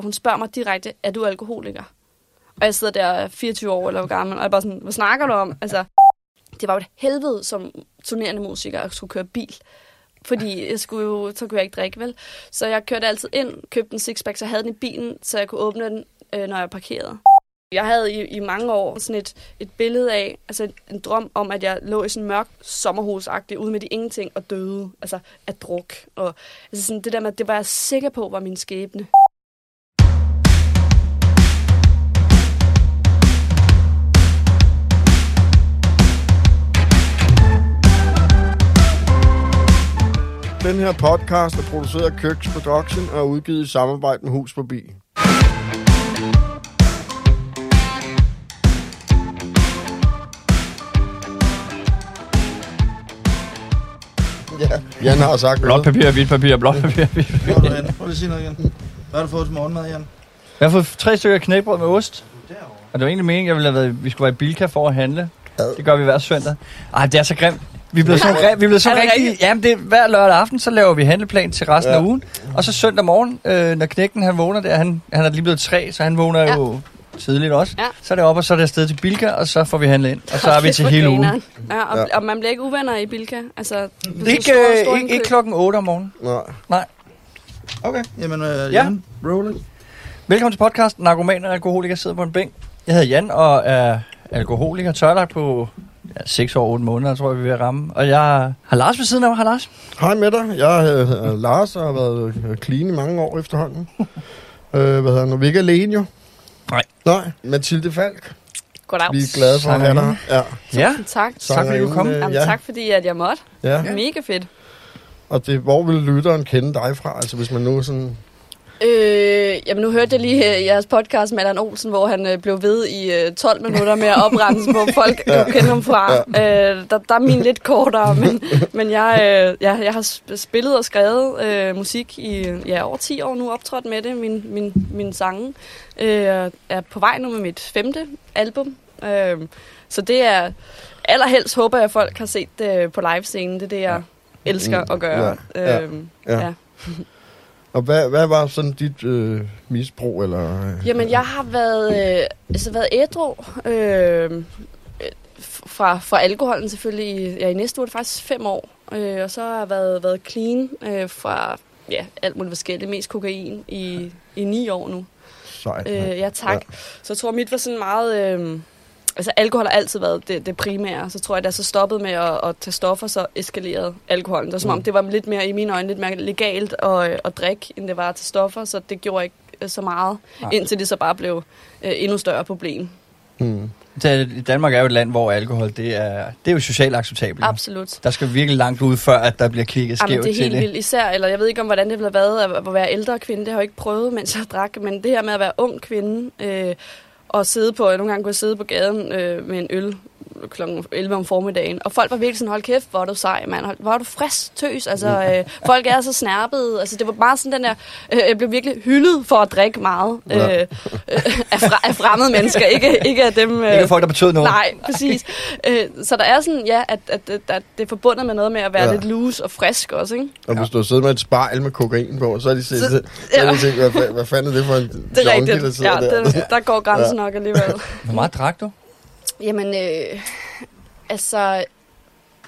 og hun spørger mig direkte, er du alkoholiker? Og jeg sidder der 24 år eller hvor gammel, og jeg er bare sådan, hvad snakker du om? Altså, det var jo et helvede som turnerende musiker at skulle køre bil. Fordi jeg skulle jo, så kunne jeg ikke drikke, vel? Så jeg kørte altid ind, købte en sixpack, så jeg havde den i bilen, så jeg kunne åbne den, øh, når jeg parkerede. Jeg havde i, i mange år sådan et, et billede af, altså en drøm om, at jeg lå i sådan en mørk sommerhusagtig ude med de ingenting og døde, altså af druk. Og, altså sådan det der med, det var jeg sikker på var min skæbne. Den her podcast er produceret af Køks Production og er udgivet i samarbejde med Hus Forbi. Ja, Jan har sagt Blåt papir, hvidt papir, blåt papir, hvidt papir. Hvor er du henne? Prøv lige at sige noget igen. Hvad har du fået til morgenmad, Jan? Jeg har fået tre stykker knækbrød med ost. Og det var egentlig meningen, at jeg ville have været, vi skulle være i Bilka for at handle. Det gør vi hver søndag. Ej, det er så grimt. Vi er blevet sådan, vi er Er sådan det rigtig... rigtigt? Jamen, det er hver lørdag aften, så laver vi handleplan til resten Ja. af ugen. Og så søndag morgen, øh, når knækken han vågner der, han, han er lige blevet tre, så han vågner Ja. jo tidligt også. Ja. Så er det op, og så er det afsted til Bilka, og så får vi handlet ind. Og så er vi til hele ugen. Ja, og, Ja. og man bliver ikke uvenner i Bilka. Altså, Ikke, det store- øh, store ikke, ikke klokken 8 om morgenen. Nej. Okay. Jamen, øh, Ja. Jan, roll it. Velkommen til podcasten. Narkomaner og alkoholiker sidder på en bænk. Jeg hedder Jan og er alkoholiker, tørlagt på ja, 6 år og 8 måneder, tror jeg, vi er ved at ramme. Og jeg har Lars ved siden af mig. Hej Lars. Hej med dig. Jeg hedder Lars og har været øh, clean i mange år efterhånden. øh, hvad hedder han nu? Vi er ikke alene jo. Nej. Nej, Mathilde Falk. Goddag. Vi er glade for at have dig. Ja. Ja, Tak. Tak fordi du kom. Øh, Jamen, ja. tak fordi at jeg måtte. Ja. Mega fedt. Og det, hvor vil lytteren kende dig fra? Altså hvis man nu sådan... Øh, jamen nu hørte jeg lige øh, jeres podcast med Allan Olsen, hvor han øh, blev ved i øh, 12 minutter med at opremse, hvor folk ja. kender ham fra. Ja. Øh, der, der er min lidt kortere, men, men jeg, øh, jeg, jeg har sp- spillet og skrevet øh, musik i ja, over 10 år nu, optrådt med det, min, min, min sange. Øh, er på vej nu med mit femte album. Øh, så det er allerhelst håber jeg, at folk har set det på livescenen. Det er det, jeg elsker at gøre. ja, ja, Øh, ja. ja. Og hvad, hvad var sådan dit øh, misbrug? Eller, øh, Jamen, jeg har været, øh, altså været ædru øh, fra, fra alkoholen selvfølgelig. I, ja, i næste uge er det faktisk fem år. Øh, og så har jeg været, været clean øh, fra ja, alt muligt forskelligt. Mest kokain i, i ni år nu. Sejt. Øh, ja, tak. Ja. Så jeg tror, mit var sådan meget... Øh, altså, alkohol har altid været det, det primære. Så tror jeg, da jeg så stoppede med at, at tage stoffer, så eskalerede alkoholen. Det var som om, Mm. det var lidt mere, i mine øjne, lidt mere legalt at, at drikke, end det var at tage stoffer. Så det gjorde ikke øh, så meget, Nej. indtil det så bare blev øh, endnu større problem. Mm. Det- Danmark er jo et land, hvor alkohol, det er, det er jo socialt acceptabelt. Absolut. Der skal virkelig langt ud, før at der bliver Jamen, skævt det er til helt vildt. Især, eller jeg ved ikke om, hvordan det ville have været at, at være ældre kvinde. Det har jeg jo ikke prøvet, mens jeg drak. Men det her med at være ung kvinde, øh, og sidde på, nogle gange kunne jeg sidde på gaden øh, med en øl kl. 11 om formiddagen. Og folk var virkelig sådan, hold kæft, hvor er du sej, mand. Hold- Hvor er du frisk tøs. Altså, øh, folk er så snærpede. Altså, det var bare sådan den der, øh, jeg blev virkelig hyldet for at drikke meget øh, Ja. øh, af, fra, af fremmede mennesker. Ikke, ikke af dem... Øh, Ikke folk, der betød noget. Nej, præcis. Øh, så der er sådan, ja, at, at, at, at det er forbundet med noget med at være Ja. ja. lidt loose og frisk også, ikke? Og hvis du har siddet med et spejl med kokain på, så er de set, så, Så- så, er ja. de tænkt, hvad, hvad fanden er det for en Det er junkie, der rigtigt. sidder Ja, der? det, der går grænsen nok alligevel. Hvor meget drak du? Jamen, øh, altså,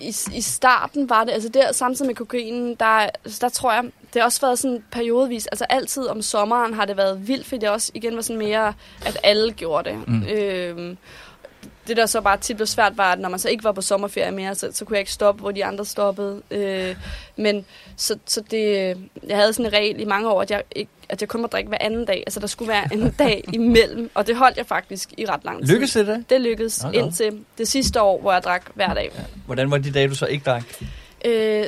i, i starten var det, altså der samtidig med kokainen, der, der tror jeg, det har også været sådan periodevis, altså altid om sommeren har det været vildt, fordi det også igen var sådan mere, at alle gjorde det. Mm. Øh, det der så bare tit blev svært, var, at når man så ikke var på sommerferie mere, så, så kunne jeg ikke stoppe, hvor de andre stoppede. Øh, men så, så det, jeg havde sådan en regel i mange år, at jeg, ikke, at jeg kun må drikke hver anden dag. Altså der skulle være en dag imellem, og det holdt jeg faktisk i ret lang tid. Lykkedes det det? Det lykkedes op. indtil det sidste år, hvor jeg drak hver dag. Hvordan var de dage, du så ikke drak? Øh,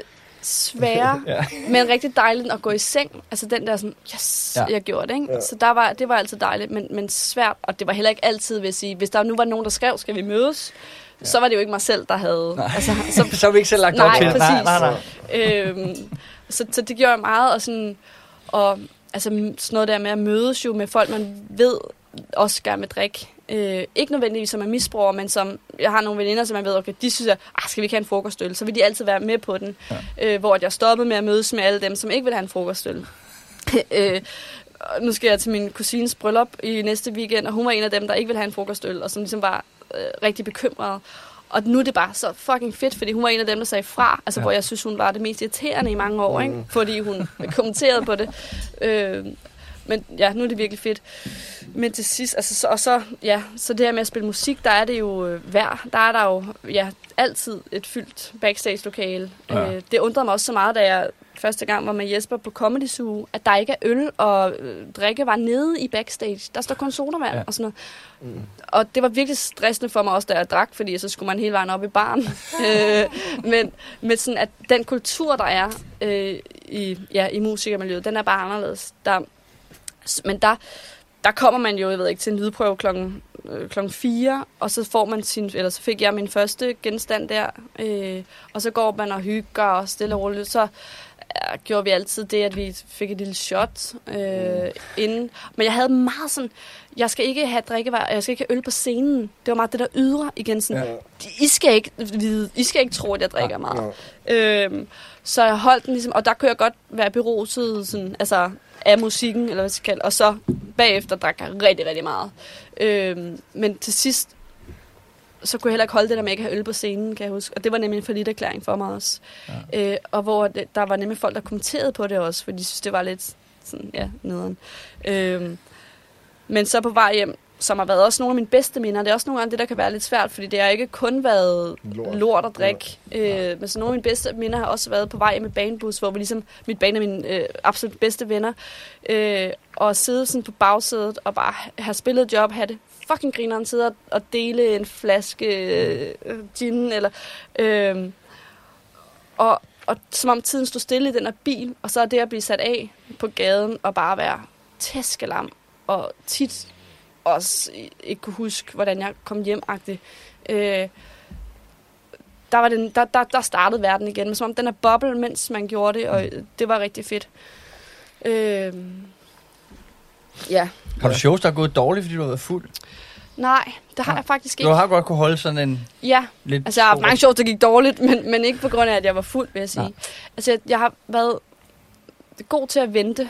svære, Ja. men rigtig dejligt at gå i seng. Altså den der sådan, yes, Ja. jeg gjorde det, ikke? Ja. Så der var, det var altid dejligt, men, men svært. Og det var heller ikke altid, vil jeg sige. Hvis der nu var nogen, der skrev, skal vi mødes? Ja. Så var det jo ikke mig selv, der havde... Nej. Altså, så, så vi ikke selv lagt op Nej, til det. præcis. Nej, nej, nej. øhm, så, så det gjorde jeg meget, og sådan... Og, altså sådan noget der med at mødes jo med folk, man ved også gerne med drik. Øh, ikke nødvendigvis som er misbrugere, men som jeg har nogle veninder, som jeg ved, okay, de synes, at ah, skal vi ikke have en frokostøl? Så vil de altid være med på den. Ja. Øh, hvor at jeg stoppede med at mødes med alle dem, som ikke vil have en frokostøl. øh, nu skal jeg til min kusines bryllup i næste weekend, og hun var en af dem, der ikke ville have en frokostøl, og som ligesom var øh, rigtig bekymret. Og nu er det bare så fucking fedt, fordi hun var en af dem, der sagde fra, altså Ja. ja. hvor jeg synes, hun var det mest irriterende i mange år, ikke? fordi hun kommenterede på det. Øh, men ja, nu er det virkelig fedt. Men til sidst, altså, så, og så, ja, så det her med at spille musik, der er det jo øh, hver, der er der jo ja, altid et fyldt backstage-lokale. Ja. Øh, det undrede mig også så meget, da jeg første gang var med Jesper på Comedy Zoo, at der ikke er øl og øh, drikke var nede i backstage. Der står kun sodavand Ja. og sådan noget. Mm. Og det var virkelig stressende for mig også, da jeg drak, fordi så skulle man hele vejen op i baren. øh, men, men sådan, at den kultur, der er øh, i, ja, i musikermiljøet, den er bare anderledes. Der, men der, der kommer man jo, jeg ved ikke, til en lydprøve klokken, øh, klokken 4, og så får man sin, eller så fik jeg min første genstand der, øh, og så går man og hygger og stille og roligt. Så øh, gjorde vi altid det, at vi fik et lille shot øh, inden. Men jeg havde meget sådan, jeg skal ikke have drikkevarer, jeg skal ikke have øl på scenen. Det var meget det der ydre igen. Sådan, Ja. ja. I skal ikke vide, I skal ikke tro, at jeg drikker meget. Ja. Øhm, så jeg holdt den ligesom, og der kunne jeg godt være beruset sådan, altså, af musikken, eller hvad skal kalde, og så bagefter drak jeg rigtig, rigtig meget. Øhm, men til sidst, så kunne jeg heller ikke holde det der med at ikke have øl på scenen, kan jeg huske. Og det var nemlig en forlidt erklæring for mig også. Ja. Øh, og hvor det, der var nemlig folk, der kommenterede på det også, fordi de synes, det var lidt sådan, ja, nederen. Øhm, men så på vej hjem, som har været også nogle af mine bedste minder. Det er også nogle gange det, der kan være lidt svært, fordi det har ikke kun været Lort. lort, lort at drikke. Øh, men så nogle af mine bedste minder har også været på vej med banebus, hvor vi ligesom, mit bane er mine øh, absolut bedste venner, øh, og sidde sådan på bagsædet og bare have spillet job, have det fucking grineren, sidde og, og dele en flaske øh, gin, eller... Øh, og, og som om tiden stod stille i den her bil, og så er det at blive sat af på gaden og bare være tæskelam, og tit også ikke kunne huske, hvordan jeg kom hjem -agtig. øh, der, var den, der, der, der startede verden igen, men som om den er boble, mens man gjorde det, og det var rigtig fedt. Øh, ja. Har du shows, der er gået dårligt, fordi du har været fuld? Nej, det har Nej. jeg faktisk Du ikke. har godt kunne holde sådan en Ja, lidt... altså jeg har haft mange shows, der gik dårligt, men, men ikke på grund af, at jeg var fuld, vil jeg sige. Nej. Altså jeg, jeg har været god til at vente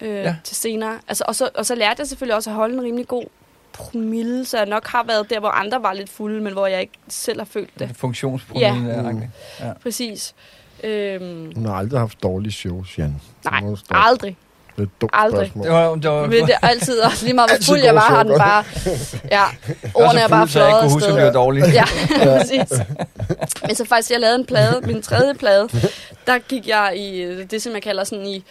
øh, Ja. ja. til senere. Altså, og, så, og så lærte jeg selvfølgelig også at holde en rimelig god promille, så jeg nok har været der, hvor andre var lidt fulde, men hvor jeg ikke selv har følt det. Funktionspromille. Ja. Ja. Mm. Præcis. Øhm, Hun har aldrig haft dårlige shows, Jan. Nej, aldrig. Det er et dumt Aldrig. spørgsmål. Det var, det var, Men det er altid, også lige meget hvor fuld jeg var, har den bare... Ja, jeg ordene er bare så jeg ikke fløjet kunne huske, det var afsted. dårligt. Ja, præcis. Men så faktisk, jeg lavede en plade, min tredje plade, der gik jeg i det, som jeg kalder sådan i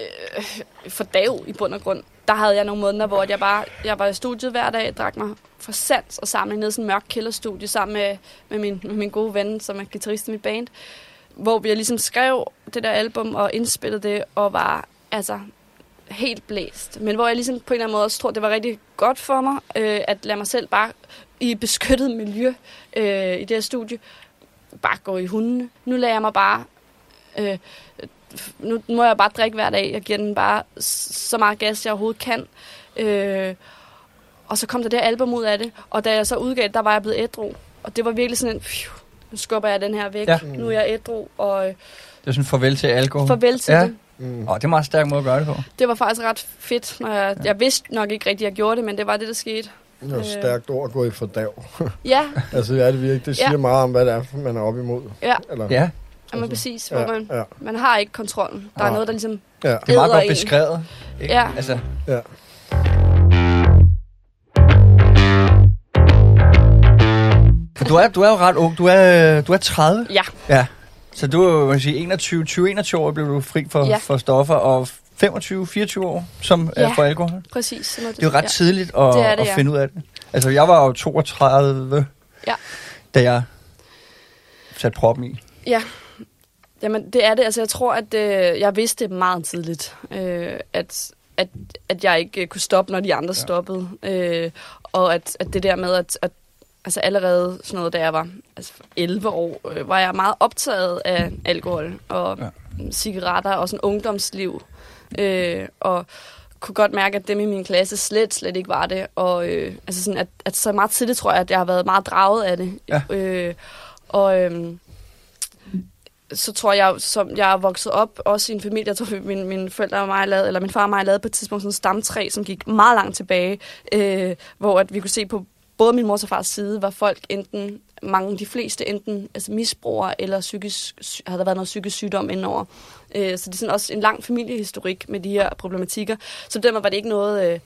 øh, for dag i bund og grund. Der havde jeg nogle måneder, hvor jeg bare, jeg var i studiet hver dag, drak mig for sans og samlede ned i sådan en mørk kælderstudie sammen med, med, min, med min gode ven, som er guitarist i mit band. Hvor vi ligesom skrev det der album og indspillede det, og var altså helt blæst. Men hvor jeg ligesom på en eller anden måde også tror, det var rigtig godt for mig, øh, at lade mig selv bare i et beskyttet miljø øh, i det her studie, bare gå i hundene. Nu lader jeg mig bare... Øh, nu må jeg bare drikke hver dag. Jeg giver den bare så meget gas, jeg overhovedet kan. Øh, og så kom der det her album ud af det. Og da jeg så udgav det, der var jeg blevet ædru. Og det var virkelig sådan en... Phew, nu skubber jeg den her væk. Ja. Ja. Nu er jeg ædru, og øh, Det er sådan farvel til alkohol. farvel til Ja. ja. det. Mm. Åh, det er en meget stærk måde at gøre det på. Det var faktisk ret fedt. Når jeg, jeg vidste nok ikke rigtigt, at jeg gjorde det, men det var det, der skete. Det er et stærkt ord at gå i fordav. Ja, altså, ja, det virkelig. Det siger Ja. meget om, hvad det er, man er op imod. ja. Eller, Ja, Jamen præcis, hvor ja, man, ja, man har ikke kontrollen. Der er Nej. noget, der ligesom... ja. det er meget godt en. beskrevet. Ikke? Ja. Altså, ja. for du er, du er jo ret ung. Du er, du er 30. Ja, Ja. Så du er jo, man kan sige, 21, 20, 21 år blev du fri for, Ja. for stoffer, og 25, 24 år som Ja. er for alkohol. præcis. Sådan noget, Det er jo ret ja. tidligt at, Det er det, at ja. finde ud af det. Altså, jeg var jo 32, Ja. da jeg satte proppen i. Ja, Jamen, det er det. Altså, jeg tror, at øh, jeg vidste meget tidligt, øh, at, at, at jeg ikke øh, kunne stoppe, når de andre ja. stoppede. Øh, og at, at det der med, at, at altså allerede sådan noget, da jeg var altså 11 år, øh, var jeg meget optaget af alkohol og Ja. cigaretter og sådan ungdomsliv. Øh, og kunne godt mærke, at dem i min klasse slet, slet ikke var det. Og øh, altså sådan, at, at så meget tidligt tror jeg, at jeg har været meget draget af det. Ja. Øh, og øhm, så tror jeg, som jeg er vokset op, også i en familie, jeg tror, min, mine forældre og mig lavede, eller min far og mig lavede på et tidspunkt sådan en stamtræ, som gik meget langt tilbage, øh, hvor at vi kunne se på både min mors og fars side, var folk enten, mange, de fleste enten altså misbrugere, eller psykisk, sy- havde der været noget psykisk sygdom indover. Øh, så det er sådan også en lang familiehistorik med de her problematikker. Så dermed var det ikke noget... Øh,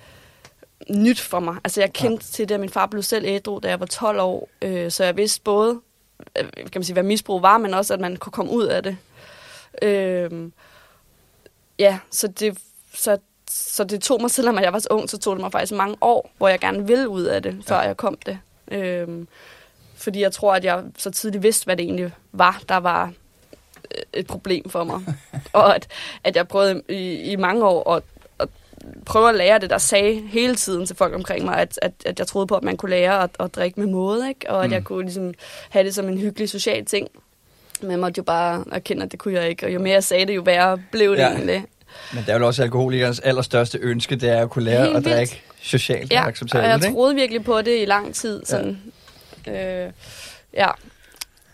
nyt for mig. Altså, jeg kendte ja. til det, at min far blev selv ædru, da jeg var 12 år, øh, så jeg vidste både, kan man sige, hvad misbrug var, men også, at man kunne komme ud af det. Øh, ja, så det, så, så det tog mig, selvom jeg var så ung, så tog det mig faktisk mange år, hvor jeg gerne ville ud af det, før ja. jeg kom det. Øh, fordi jeg tror, at jeg så tidligt vidste, hvad det egentlig var, der var øh, et problem for mig. og at, at jeg prøvede i, i mange år at prøve at lære det, der sagde hele tiden til folk omkring mig, at, at, at jeg troede på, at man kunne lære at, at drikke med måde, ikke? og at mm. jeg kunne ligesom have det som en hyggelig social ting. Men jeg måtte jo bare erkende, at det kunne jeg ikke, og jo mere jeg sagde det, jo værre blev det Ja. egentlig. Men det er jo også alkoholikernes allerstørste ønske, det er at kunne lære Helt at vildt. drikke socialt Ja, og og acceptabelt. jeg troede virkelig på det i lang tid. Sådan. Ja. Øh, ja.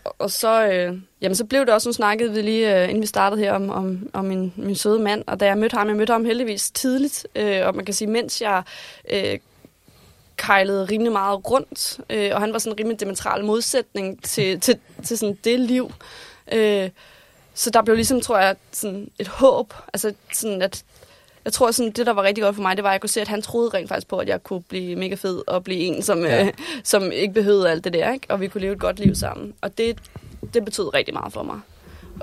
Og- så, øh, jamen, så blev det også, nu snakkede vi lige, øh, inden vi startede her, om, om, om min, min søde mand. Og da jeg mødte ham, jeg mødte ham heldigvis tidligt. Øh, og man kan sige, mens jeg øh, kejlede rimelig meget rundt, øh, og han var sådan en rimelig diametral modsætning til, til, til sådan det liv. Øh, så der blev ligesom, tror jeg, sådan et håb. Altså sådan, at jeg tror, sådan, det, der var rigtig godt for mig, det var, at jeg kunne se, at han troede rent faktisk på, at jeg kunne blive mega fed og blive en, som, Ja. øh, som ikke behøvede alt det der, ikke? og vi kunne leve et godt liv sammen. Og det, det betød rigtig meget for mig.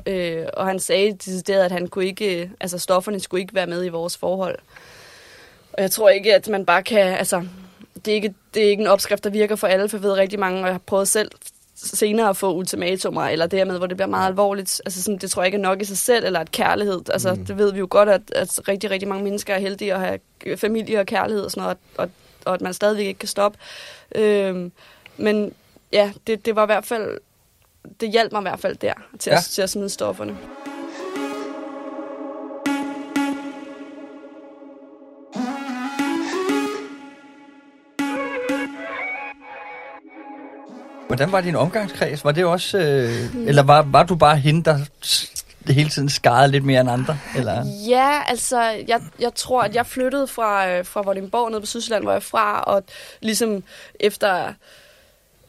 Øh, og han sagde decideret, at han kunne ikke, øh, altså stofferne skulle ikke være med i vores forhold. Og jeg tror ikke, at man bare kan, altså, det er ikke, det er ikke en opskrift, der virker for alle, for jeg ved rigtig mange, og jeg har prøvet selv senere at få ultimatumer, eller det her med, hvor det bliver meget alvorligt. Altså sådan, det tror jeg ikke er nok i sig selv, eller et kærlighed. Altså, mm. det ved vi jo godt, at, at rigtig, rigtig mange mennesker er heldige at have familie og kærlighed og sådan noget, og, og, og at man stadigvæk ikke kan stoppe. Øhm, men ja, det, det var i hvert fald, det hjalp mig i hvert fald der, til. Ja. at, til at smide stofferne. Hvordan var din omgangskreds? Var det også... Øh, eller var, var du bare hende, der det hele tiden skarede lidt mere end andre? Eller? Ja, altså, jeg, jeg tror, at jeg flyttede fra, øh, fra Vordingborg ned på Sydsjælland, hvor jeg er fra, og ligesom efter,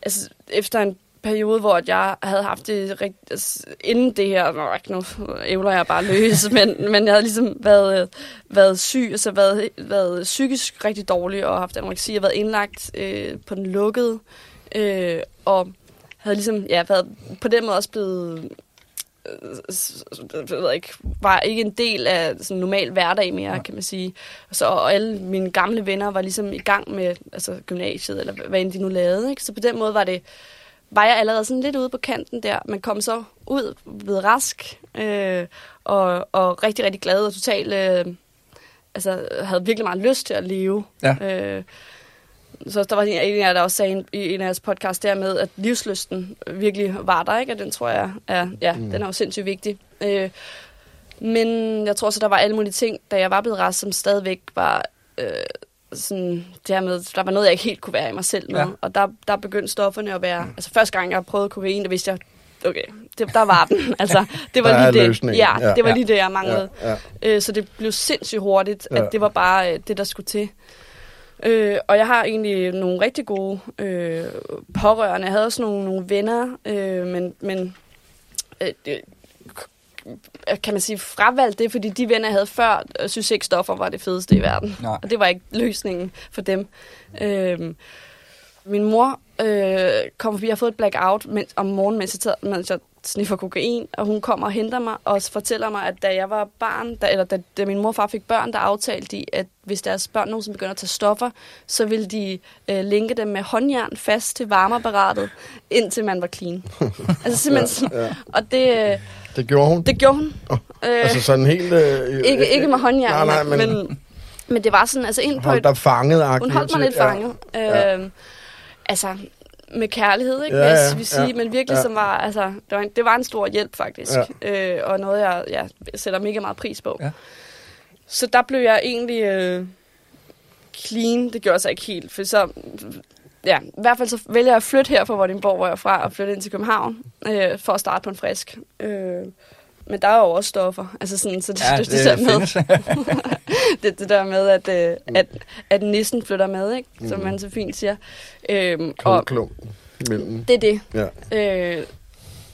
altså, efter en periode, hvor jeg havde haft det rigt, altså, inden det her, nå, nu ævler jeg bare løs, men, men jeg havde ligesom været, øh, været syg, altså været, været psykisk rigtig dårlig, og haft anoreksi, og været indlagt øh, på den lukkede, øh, og havde ligesom, ja, været på den måde også blevet s- jeg ved ikke, var ikke en del af sådan normal hverdag mere, kan man sige. Så, og alle mine gamle venner var ligesom i gang med altså, gymnasiet, eller hvad end de nu lavede. Ikke? Så på den måde var det var jeg allerede sådan lidt ude på kanten der, men kom så ud ved rask, øh, og, og rigtig, rigtig glad og totalt, øh, altså havde virkelig meget lyst til at leve. Ja. Øh, så der var en af jer, der også sagde i en af jeres podcast der med, at livsløsten virkelig var der, ikke? Og den tror jeg er, ja, mm. den er jo sindssygt vigtig. Øh, men jeg tror så, der var alle mulige ting, da jeg var blevet rask, som stadigvæk var øh, sådan, det her med, der var noget, jeg ikke helt kunne være i mig selv med. Ja. Ja. Og der, der begyndte stofferne at være, altså første gang, jeg prøvede kokain, der vidste jeg, okay, det, der var den. Altså, det var lige det. Ja, Ja. det var Ja. lige det, jeg manglede. Ja, ja. Øh, så det blev sindssygt hurtigt, Ja. at det var bare øh, det, der skulle til. Øh, og jeg har egentlig nogle rigtig gode øh, pårørende. Jeg havde også nogle, nogle venner, øh, men, men øh, det, kan man sige fravalgt det, fordi de venner, jeg havde før, øh, synes ikke stoffer var det fedeste i verden. Nej. Og det var ikke løsningen for dem. Øh, min mor øh, kom forbi, jeg har fået et blackout men, om morgenen, mens jeg, mens jeg sniffer kokain, og hun kommer og henter mig og fortæller mig, at da jeg var barn, da, eller da, da min mor og far fik børn, der aftalte de, at hvis deres børn nogensinde begynder at tage stoffer, så ville de øh, linke dem med håndjern fast til varmeapparatet, indtil man var clean. altså simpelthen, ja, ja. og det, øh, Det gjorde hun. det gjorde hun. Øh, Altså sådan helt... Øh, ikke, ikke med håndjern, Nej, nej, men, men, men, det var sådan, altså ind på hold et, dig fanget. hun holdt mig lidt fanget. Ja. Øh, altså, med kærlighed, ikke? Ja, Ja, ja, ja, vi sige, ja, men virkelig ja. som var, altså, det var, en, det var en stor hjælp faktisk, ja. øh, og noget, jeg ja, sætter mega meget pris på. Ja. Så der blev jeg egentlig øh, clean, det gjorde jeg så ikke helt, for så ja, i hvert fald så vælger jeg at flytte her fra Vordingborg, hvor jeg er fra, og flytte ind til København, øh, for at starte på en frisk. Øh, men der er jo også stoffer. Altså sådan, så det, Ja, det, det, det, der det med, det, det der med, at, øh, at, at nissen flytter med, ikke? som Mm. man så fint siger. Øhm, og Kodklump imellem. det er det. Ja. Øh,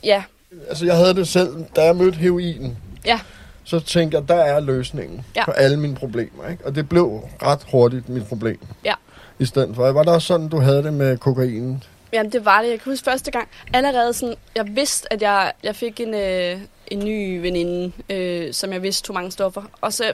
ja, Altså, jeg havde det selv, da jeg mødte heroinen. Ja. Så tænkte jeg, der er løsningen Ja. på alle mine problemer. Ikke? Og det blev ret hurtigt mit problem. Ja. I stedet for. Var der også sådan, du havde det med kokainen? Jamen, det var det. Jeg kan huske første gang, allerede sådan, jeg vidste, at jeg, jeg fik en, øh, en ny veninde, øh, som jeg vidste tog mange stoffer. Og så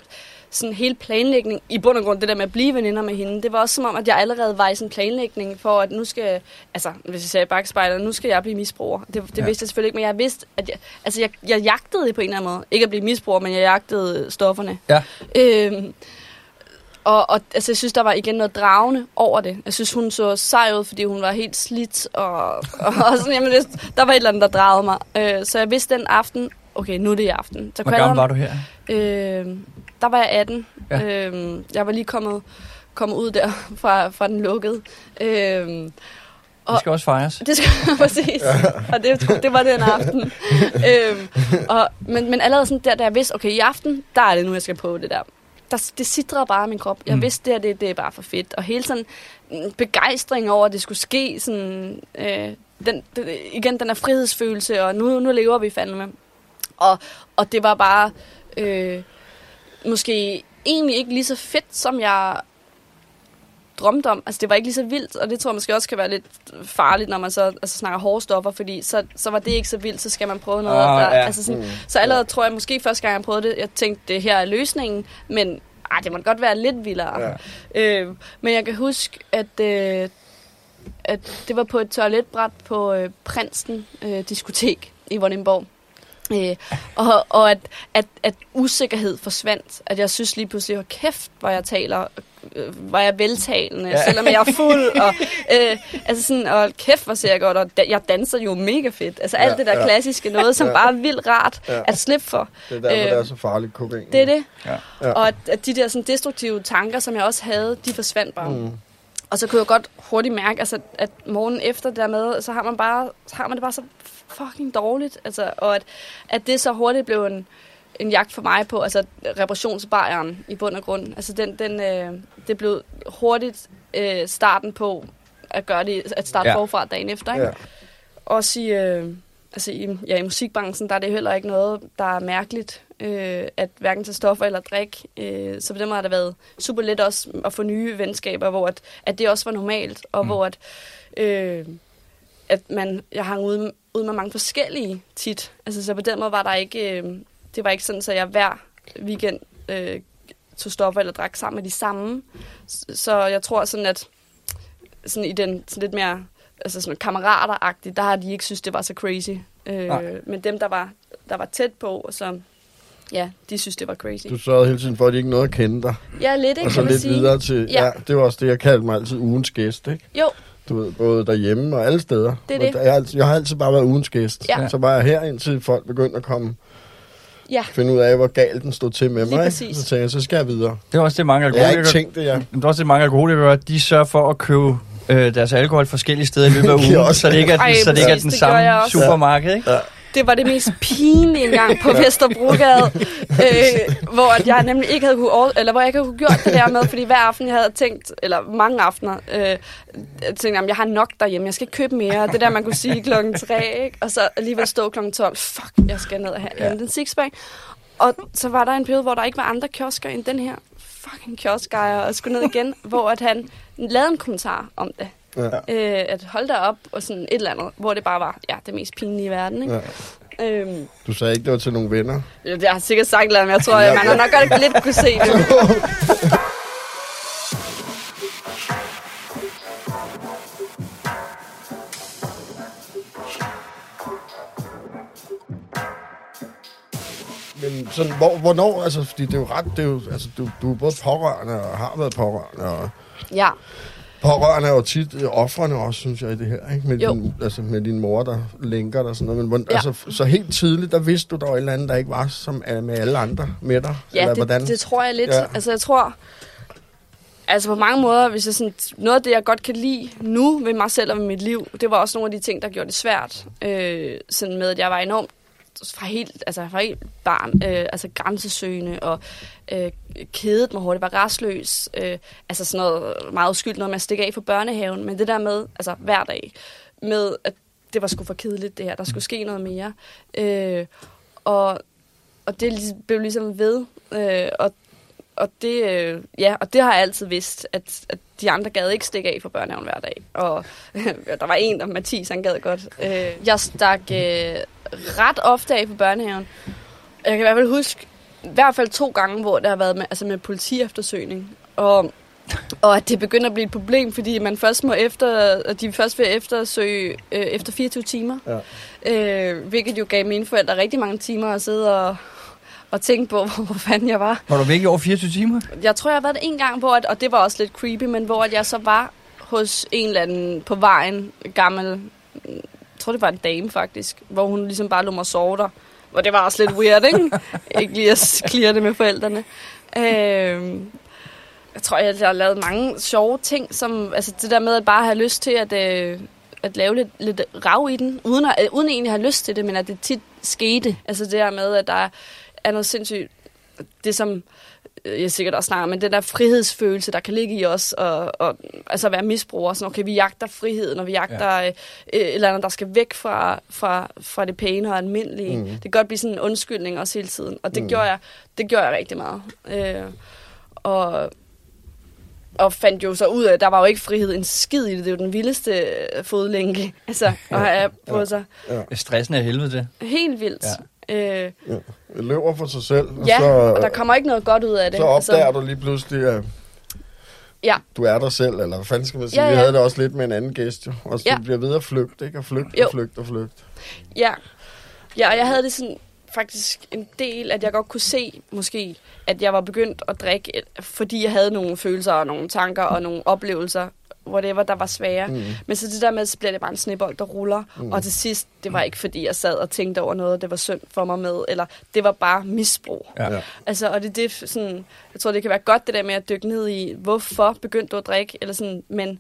sådan hele planlægning, i bund og grund det der med at blive veninder med hende, det var også som om, at jeg allerede var i sådan en planlægning for, at nu skal, altså hvis jeg sagde bagspejler, nu skal jeg blive misbruger. Det, det Ja. ja. vidste jeg selvfølgelig ikke, men jeg vidste, at jeg, altså jeg, jeg jagtede det på en eller anden måde. Ikke at blive misbruger, men jeg jagtede stofferne. Ja. Øhm, og, og altså, jeg synes, der var igen noget dragende over det. Jeg synes, hun så sej ud, fordi hun var helt slidt. Og, og sådan, jamen, det, der var et eller andet, der dragede mig. Øh, så jeg vidste den aften, okay, nu er det i aften. Så Hvor gammel var du her? Øh, der var jeg 18. Ja. Øh, jeg var lige kommet, kommet ud der fra, fra den lukkede. Øh, Det Og- skal også fejres. det skal præcis. Og det, det var den aften. øhm, og, men, men allerede sådan der, da jeg vidste, okay, i aften, der er det nu, jeg skal prøve det der. Der det sidrede bare i min krop. Jeg Mm. vidste, det, her, det, det er bare for fedt. Og hele sådan mm, begejstring over, at det skulle ske. Sådan, øh, den, den, igen, den her frihedsfølelse, og nu, nu lever vi fandme. Og, og det var bare øh, måske egentlig ikke lige så fedt, som jeg drømte om. Altså, det var ikke lige så vildt, og det tror jeg måske også kan være lidt farligt, når man så altså, snakker hårde stoffer, fordi så, så var det ikke så vildt, så skal man prøve noget. Ah, der, ja. altså sådan, Mm. så allerede tror jeg måske første gang, jeg prøvede det, jeg tænkte, det her er løsningen, men ej, det må godt være lidt vildere. Ja. Øh, men jeg kan huske, at, øh, at det var på et toiletbræt på øh, Prinsen øh, diskotek i Vordingborg. Øh, og og at, at, at usikkerhed forsvandt. At jeg synes lige pludselig, hvor kæft, hvor jeg taler, øh, hvor jeg veltalende, Ja. selvom jeg er fuld. Og, øh, altså sådan, og kæft, hvor ser jeg godt, og da, jeg danser jo mega fedt. Altså alt Ja, det der ja. klassiske noget, som Ja. bare er vildt rart Ja. at slippe for. Det er derfor, Øh, det er så farligt, kokain. Det er det. Ja. Ja. Og at, at de der sådan, destruktive tanker, som jeg også havde, de forsvandt bare. Mm. Og så kunne jeg godt hurtigt mærke, altså, at morgen efter dermed, så har man, bare, så har man det bare så fucking dårligt. Altså, og at, at det så hurtigt blev en, en jagt for mig på, altså reparationsbejeren i bund og grund. Altså den, den, øh, det blev hurtigt øh, starten på at gøre det, at starte Ja. ja. forfra dagen efter. Ikke? Ja. Også i, øh, altså i, ja, i musikbranchen, der er det heller ikke noget, der er mærkeligt, øh, at hverken tage stoffer eller drik. Øh, så på den måde har det været super let også at få nye venskaber, hvor at, at det også var normalt, og Mm. hvor at, øh, at man, jeg hang ude, ude med mange forskellige tit. Altså, så på den måde var der ikke, øh, det var ikke sådan, så jeg hver weekend øh, tog stoffer eller drak sammen med de samme. Så, jeg tror sådan, at sådan i den sådan lidt mere altså sådan kammerater-agtigt, der har de ikke synes, det var så crazy. Øh, Nej. men dem, der var, der var tæt på, så ja, de synes, det var crazy. Du sørgede hele tiden for, at de ikke nåede at kende dig. Ja, lidt, ikke? Og så kan man lidt sige. videre til... Ja. Ja. ja. det var også det, jeg kaldte mig altid ugens gæst, ikke? Jo, Du ved, både derhjemme og alle steder. Det er det. Jeg, har altid, jeg har altid bare været ugens gæst. Ja. Så var jeg her, indtil folk begyndte at komme ja. finde ud af, hvor galt den stod til med mig. ikke? Så tænkte jeg, så skal jeg videre. Det er også det, mange Jeg har ikke alkoholikere... tænkt det, ja. Men det er også det, mange alkoholikere. De sørger for at købe øh, deres alkohol forskellige steder i løbet af ugen, så det ikke er, Ej, så det ikke er den samme supermarked, ikke? Det var det mest pinlige engang på Vesterbrogade, øh, hvor jeg nemlig ikke havde kunne, over- eller hvor jeg ikke havde kunne gjort det der med, fordi hver aften jeg havde tænkt, eller mange aftener, øh, jeg tænkte, jamen, jeg har nok derhjemme, jeg skal ikke købe mere. Det der, man kunne sige klokken 3, ikke? og så alligevel stå klokken 12, fuck, jeg skal ned og have ja. en sixpack. Og så var der en periode, hvor der ikke var andre kiosker end den her fucking kioskejer, og skulle ned igen, hvor at han lavede en kommentar om det. Ja. Øh, at holde dig op, og sådan et eller andet, hvor det bare var, ja, det mest pinlige i verden, ikke? Ja. Øhm, Du sagde ikke, det var til nogle venner. Ja, Jeg har sikkert sagt men jeg tror, at man har nok godt lidt kunne se det. Men sådan, hvor, hvornår, altså, fordi det er jo ret, det er jo, altså, du, du er både pårørende og har været pårørende, og Ja, pårørende er jo tit øh, offrene også, synes jeg, i det her, ikke? Med, Jo. din, altså, med din mor, der lænker dig og sådan noget. Men Ja. altså, så helt tidligt, der vidste du, der var et eller andet, der ikke var som er med alle andre med dig? ja eller det, hvordan? det tror jeg lidt. Ja. Altså, jeg tror... Altså på mange måder, hvis jeg sådan, noget af det, jeg godt kan lide nu ved mig selv og ved mit liv, det var også nogle af de ting, der gjorde det svært. Øh, sådan med, at jeg var enormt fra helt, altså fra helt barn, øh, altså grænsesøgende og øh, kedet mig hurtigt, var restløs. Øh, altså sådan noget meget uskyldt, noget man stikker af for børnehaven. Men det der med, altså hver dag, med at det var sgu for kedeligt det her, der skulle ske noget mere. Øh, og, og det blev ligesom ved. Øh, og og det, øh, ja, og det har jeg altid vidst, at, at de andre gad ikke stikke af for børnehaven hver dag. Og der var en, der Mathis, han gad godt. Øh, jeg stak øh, ret ofte af på børnehaven. Jeg kan i hvert fald huske, i hvert fald to gange, hvor der har været med, altså med politi-eftersøgning. Og, og at det begynder at blive et problem, fordi man først må efter, at de først vil eftersøge øh, efter 24 timer. Ja. Øh, hvilket jo gav mine forældre rigtig mange timer at sidde og, og tænke på, hvor, hvor fanden jeg var. Var du væk i over 24 timer? Jeg tror, jeg har været en gang, hvor, at, og det var også lidt creepy, men hvor at jeg så var hos en eller anden på vejen, gammel, tror det var en dame faktisk, hvor hun ligesom bare lå mig sove der. Hvor det var også lidt weird, ikke? ikke lige at clear det med forældrene. Øh, jeg tror, jeg har lavet mange sjove ting, som altså det der med at bare have lyst til at, øh, at lave lidt, lidt rav i den, uden, at, øh, uden egentlig at have lyst til det, men at det tit skete. Altså det der med, at der er noget sindssygt, det som jeg sikkert også snakker, men den der frihedsfølelse, der kan ligge i os, og, og altså være misbruger, sådan, okay, vi jagter friheden, og vi jagter ja. øh, et eller andet, der skal væk fra, fra, fra det pæne og almindelige. Mm. Det kan godt blive sådan en undskyldning også hele tiden, og det, mm. gjorde, jeg, det gjorde jeg rigtig meget. Øh, og, og fandt jo så ud af, at der var jo ikke frihed en skid i det. Det er jo den vildeste øh, fodlænke, altså, at have på Ja. sig. Stressen er helvede det. Helt vildt. Ja. Øh, Ja. Løber for sig selv, og ja, så, og der kommer ikke noget godt ud af det. så opdager du lige pludselig, at Ja. du er der selv, eller hvad fanden skal man sige? Ja, Vi ja. havde det også lidt med en anden gæst, jo. Og så Ja. bliver ved at flygte, ikke? Og flygte, Jo. og flygte, og flygte. Ja. ja, og jeg havde det sådan faktisk en del, at jeg godt kunne se måske, at jeg var begyndt at drikke, fordi jeg havde nogle følelser og nogle tanker og nogle oplevelser, whatever, der var svære. Mm. Men så det der med, så bliver det bare en snebold, der ruller. Mm. Og til sidst, det var ikke fordi, jeg sad og tænkte over noget, det var synd for mig med, eller det var bare misbrug. Ja. Altså, og det, er det sådan, jeg tror, det kan være godt det der med at dykke ned i, hvorfor begyndte du at drikke, eller sådan, men,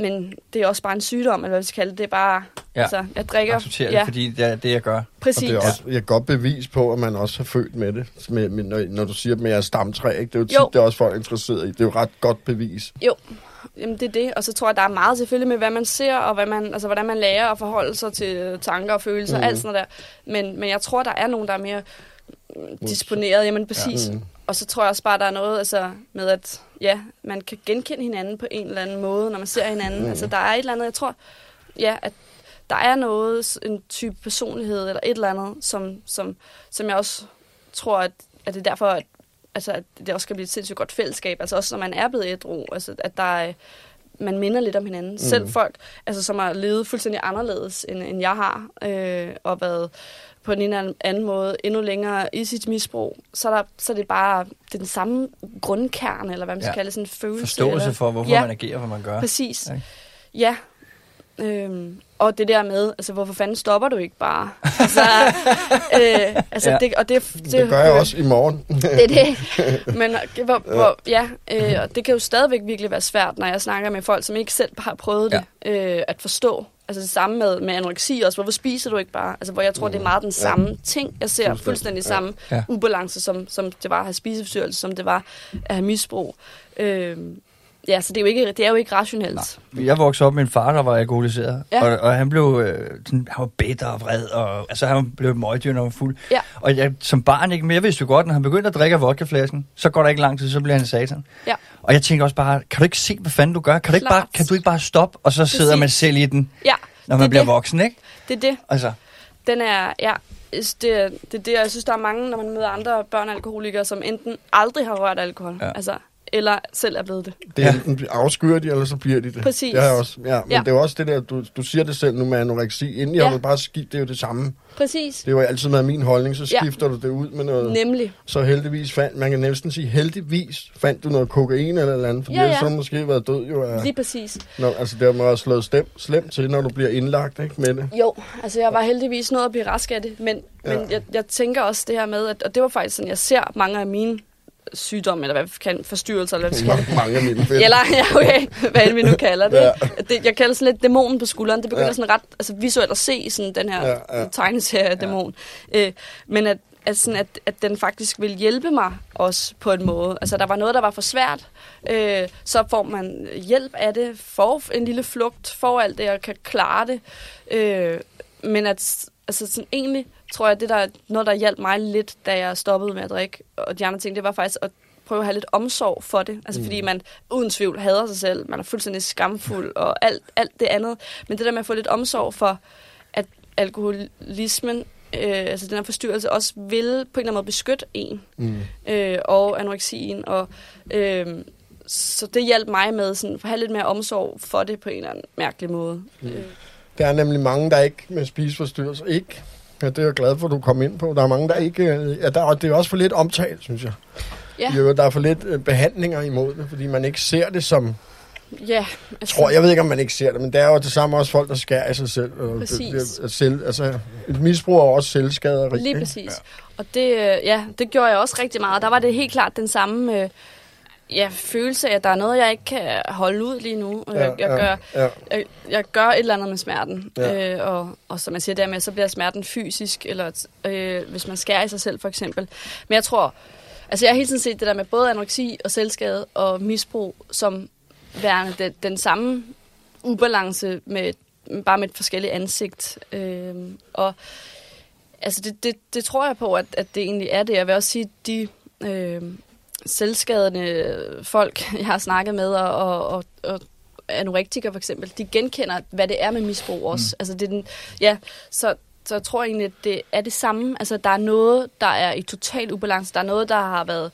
men det er også bare en sygdom, eller hvad vi skal kalde det. Det er bare, Ja. altså, jeg drikker. Acceptere ja, det, fordi det er det, jeg gør. Og præcis. det er også et godt bevis på, at man også har født med det. Med, med, når, når du siger, at man er stamtræ, ikke? det er jo tit, Jo. det er også folk interesseret i. Det er jo ret godt bevis. Jo, Jamen, det er det. Og så tror jeg, der er meget selvfølgelig med, hvad man ser, og hvad man, altså, hvordan man lærer at forholde sig til tanker og følelser, Mhm. mm. alt sådan noget der. Men, men jeg tror, der er nogen, der er mere mm, disponeret. Jamen, præcis. Ja. Mhm. Og så tror jeg også bare, der er noget altså, med, at ja, man kan genkende hinanden på en eller anden måde, når man ser hinanden. Mm. Altså, der er et eller andet, jeg tror, ja, at der er noget, en type personlighed eller et eller andet, som, som, som jeg også tror, at, at det er derfor, at, altså, at det også skal blive et sindssygt godt fællesskab. Altså også når man er blevet ædru, altså, at der er, man minder lidt om hinanden. Mm. Selv folk, altså, som har levet fuldstændig anderledes, end, end jeg har, øh, og været på en eller anden måde endnu længere i sit misbrug, så er, der, så er det bare det er den samme grundkerne, eller hvad man skal Ja. kalde det, sådan en følelse. Forståelse eller, for, hvorfor Ja. man agerer, hvad man gør. Præcis. Ikke? Ja. Øhm, og det der med, altså hvorfor fanden stopper du ikke bare? Altså, øh, altså Ja. det, og det, det, Det gør jeg også i morgen. Det er det. Men øh, hvor, hvor, ja, øh, og det kan jo stadigvæk virkelig være svært, når jeg snakker med folk, som ikke selv har prøvet det, øh, at forstå. Altså det samme med, med anoreksi også. Hvorfor spiser du ikke bare? Altså hvor jeg tror, det er meget den samme ting. Jeg ser Fuldstændig. fuldstændig Ja. samme Ja. ubalance, som, som det var at have spiseforstyrrelse, som det var at have misbrug. Øh, ja, så det er jo ikke, det er jo ikke rationelt. Jeg voksede op med en far, der var alkoholiseret, Ja. og, og han blev øh, sådan, han var bitter og vred, og altså, han blev møgdyr, når han var fuld. Ja. Og jeg, som barn, ikke, men jeg vidste jo godt, når han begyndte at drikke af vodkaflasken, så går der ikke lang tid, så bliver han satan. Ja. Og jeg tænker også bare, kan du ikke se, hvad fanden du gør? Kan du, ikke Klart. bare, kan du ikke bare stoppe, og så sidder man selv i den, Ja, når man er bliver det. voksen, ikke? det er det. Altså, Den er, ja, det, det, er det, jeg synes, der er mange, når man møder andre børnealkoholikere, som enten aldrig har rørt alkohol, ja. altså, eller selv er blevet det. Det er enten afskyr de, eller så bliver de det. Præcis. Det jeg også. Ja, men Ja. det er også det der, du, du siger det selv nu med anoreksi. Inden jeg Ja. vil bare skifte, det er jo det samme. Præcis. Det er jo altid med min holdning, så Ja. skifter du det ud med noget. Nemlig. Så heldigvis fandt, man kan næsten sige heldigvis, fandt du noget kokain eller noget andet, for Ja, ja, ja. ja. så måske været død jo af, Lige præcis. når, altså det har man også slået stem, slemt til, når du bliver indlagt, ikke, med det. Jo, altså jeg var heldigvis nået at blive rask af det, men, ja. Ja. men jeg, jeg tænker også det her med, at, og det var faktisk sådan, jeg ser mange af mine sygdom, eller hvad kan, forstyrrelser, eller hvad vi skal. Mange af mine. Eller, ja, okay, hvad end vi nu kalder det. Ja. Det jeg kalder sådan lidt dæmonen på skulderen. Det begynder Ja. sådan ret altså, visuelt at se sådan den her ja. ja. tegneserie-dæmon. Ja. Øh, men at, at, sådan, at, at den faktisk vil hjælpe mig også på en måde. Altså, der var noget, der var for svært. Øh, så får man hjælp af det, får en lille flugt, får alt det, og kan klare det. Øh, men at, altså sådan, egentlig tror jeg, det der er noget, der hjalp mig lidt, da jeg stoppede med at drikke, og de andre ting, det var faktisk at prøve at have lidt omsorg for det. Altså mm. fordi man uden tvivl hader sig selv, man er fuldstændig skamfuld og alt, alt det andet. Men det der med at få lidt omsorg for, at alkoholismen, øh, altså den her forstyrrelse, også vil på en eller anden måde beskytte en, Mm. øh, og anoreksien, og øh, så det hjalp mig med sådan, at have lidt mere omsorg for det på en eller anden mærkelig måde. Mm. Der er nemlig mange, der ikke med spiseforstyrrelser ikke. Ja, det er jeg glad for, at du kom ind på. Der er mange, der ikke... øh, Ja, der, og det er også for lidt omtalt, synes jeg. ja, Jo, der er for lidt øh, behandlinger imod det, fordi man ikke ser det som... ja, altså, Tror, jeg ved ikke, om man ikke ser det, men det er jo det samme også folk, der skærer i sig selv. Præcis. Det, det, selv, altså, et misbrug er også selvskaderi. Lige ikke? præcis. Ja. Og det, øh, ja, det gjorde jeg også rigtig meget. Der var det helt klart den samme øh, ja, følelse af, at der er noget, jeg ikke kan holde ud lige nu. Og jeg, jeg, gør, ja. jeg, jeg gør et eller andet med smerten. Ja. Øh, og, og som man siger dermed, så bliver smerten fysisk, eller øh, hvis man skærer i sig selv for eksempel. Men jeg tror, altså jeg har hele tiden set det der med både anoreksi og selvskade og misbrug som værende den, den samme ubalance med bare med et forskelligt ansigt. Øh, og altså det, det, det tror jeg på, at, at det egentlig er det. Jeg vil også sige, at de øh, selvskadende folk, jeg har snakket med, og, og, og, og anorektikere for eksempel, de genkender, hvad det er med misbrug også. Mm. Altså det er den, ja, så, så jeg tror egentlig, at det er det samme. Altså der er noget, der er i total ubalance. Der er noget, der har været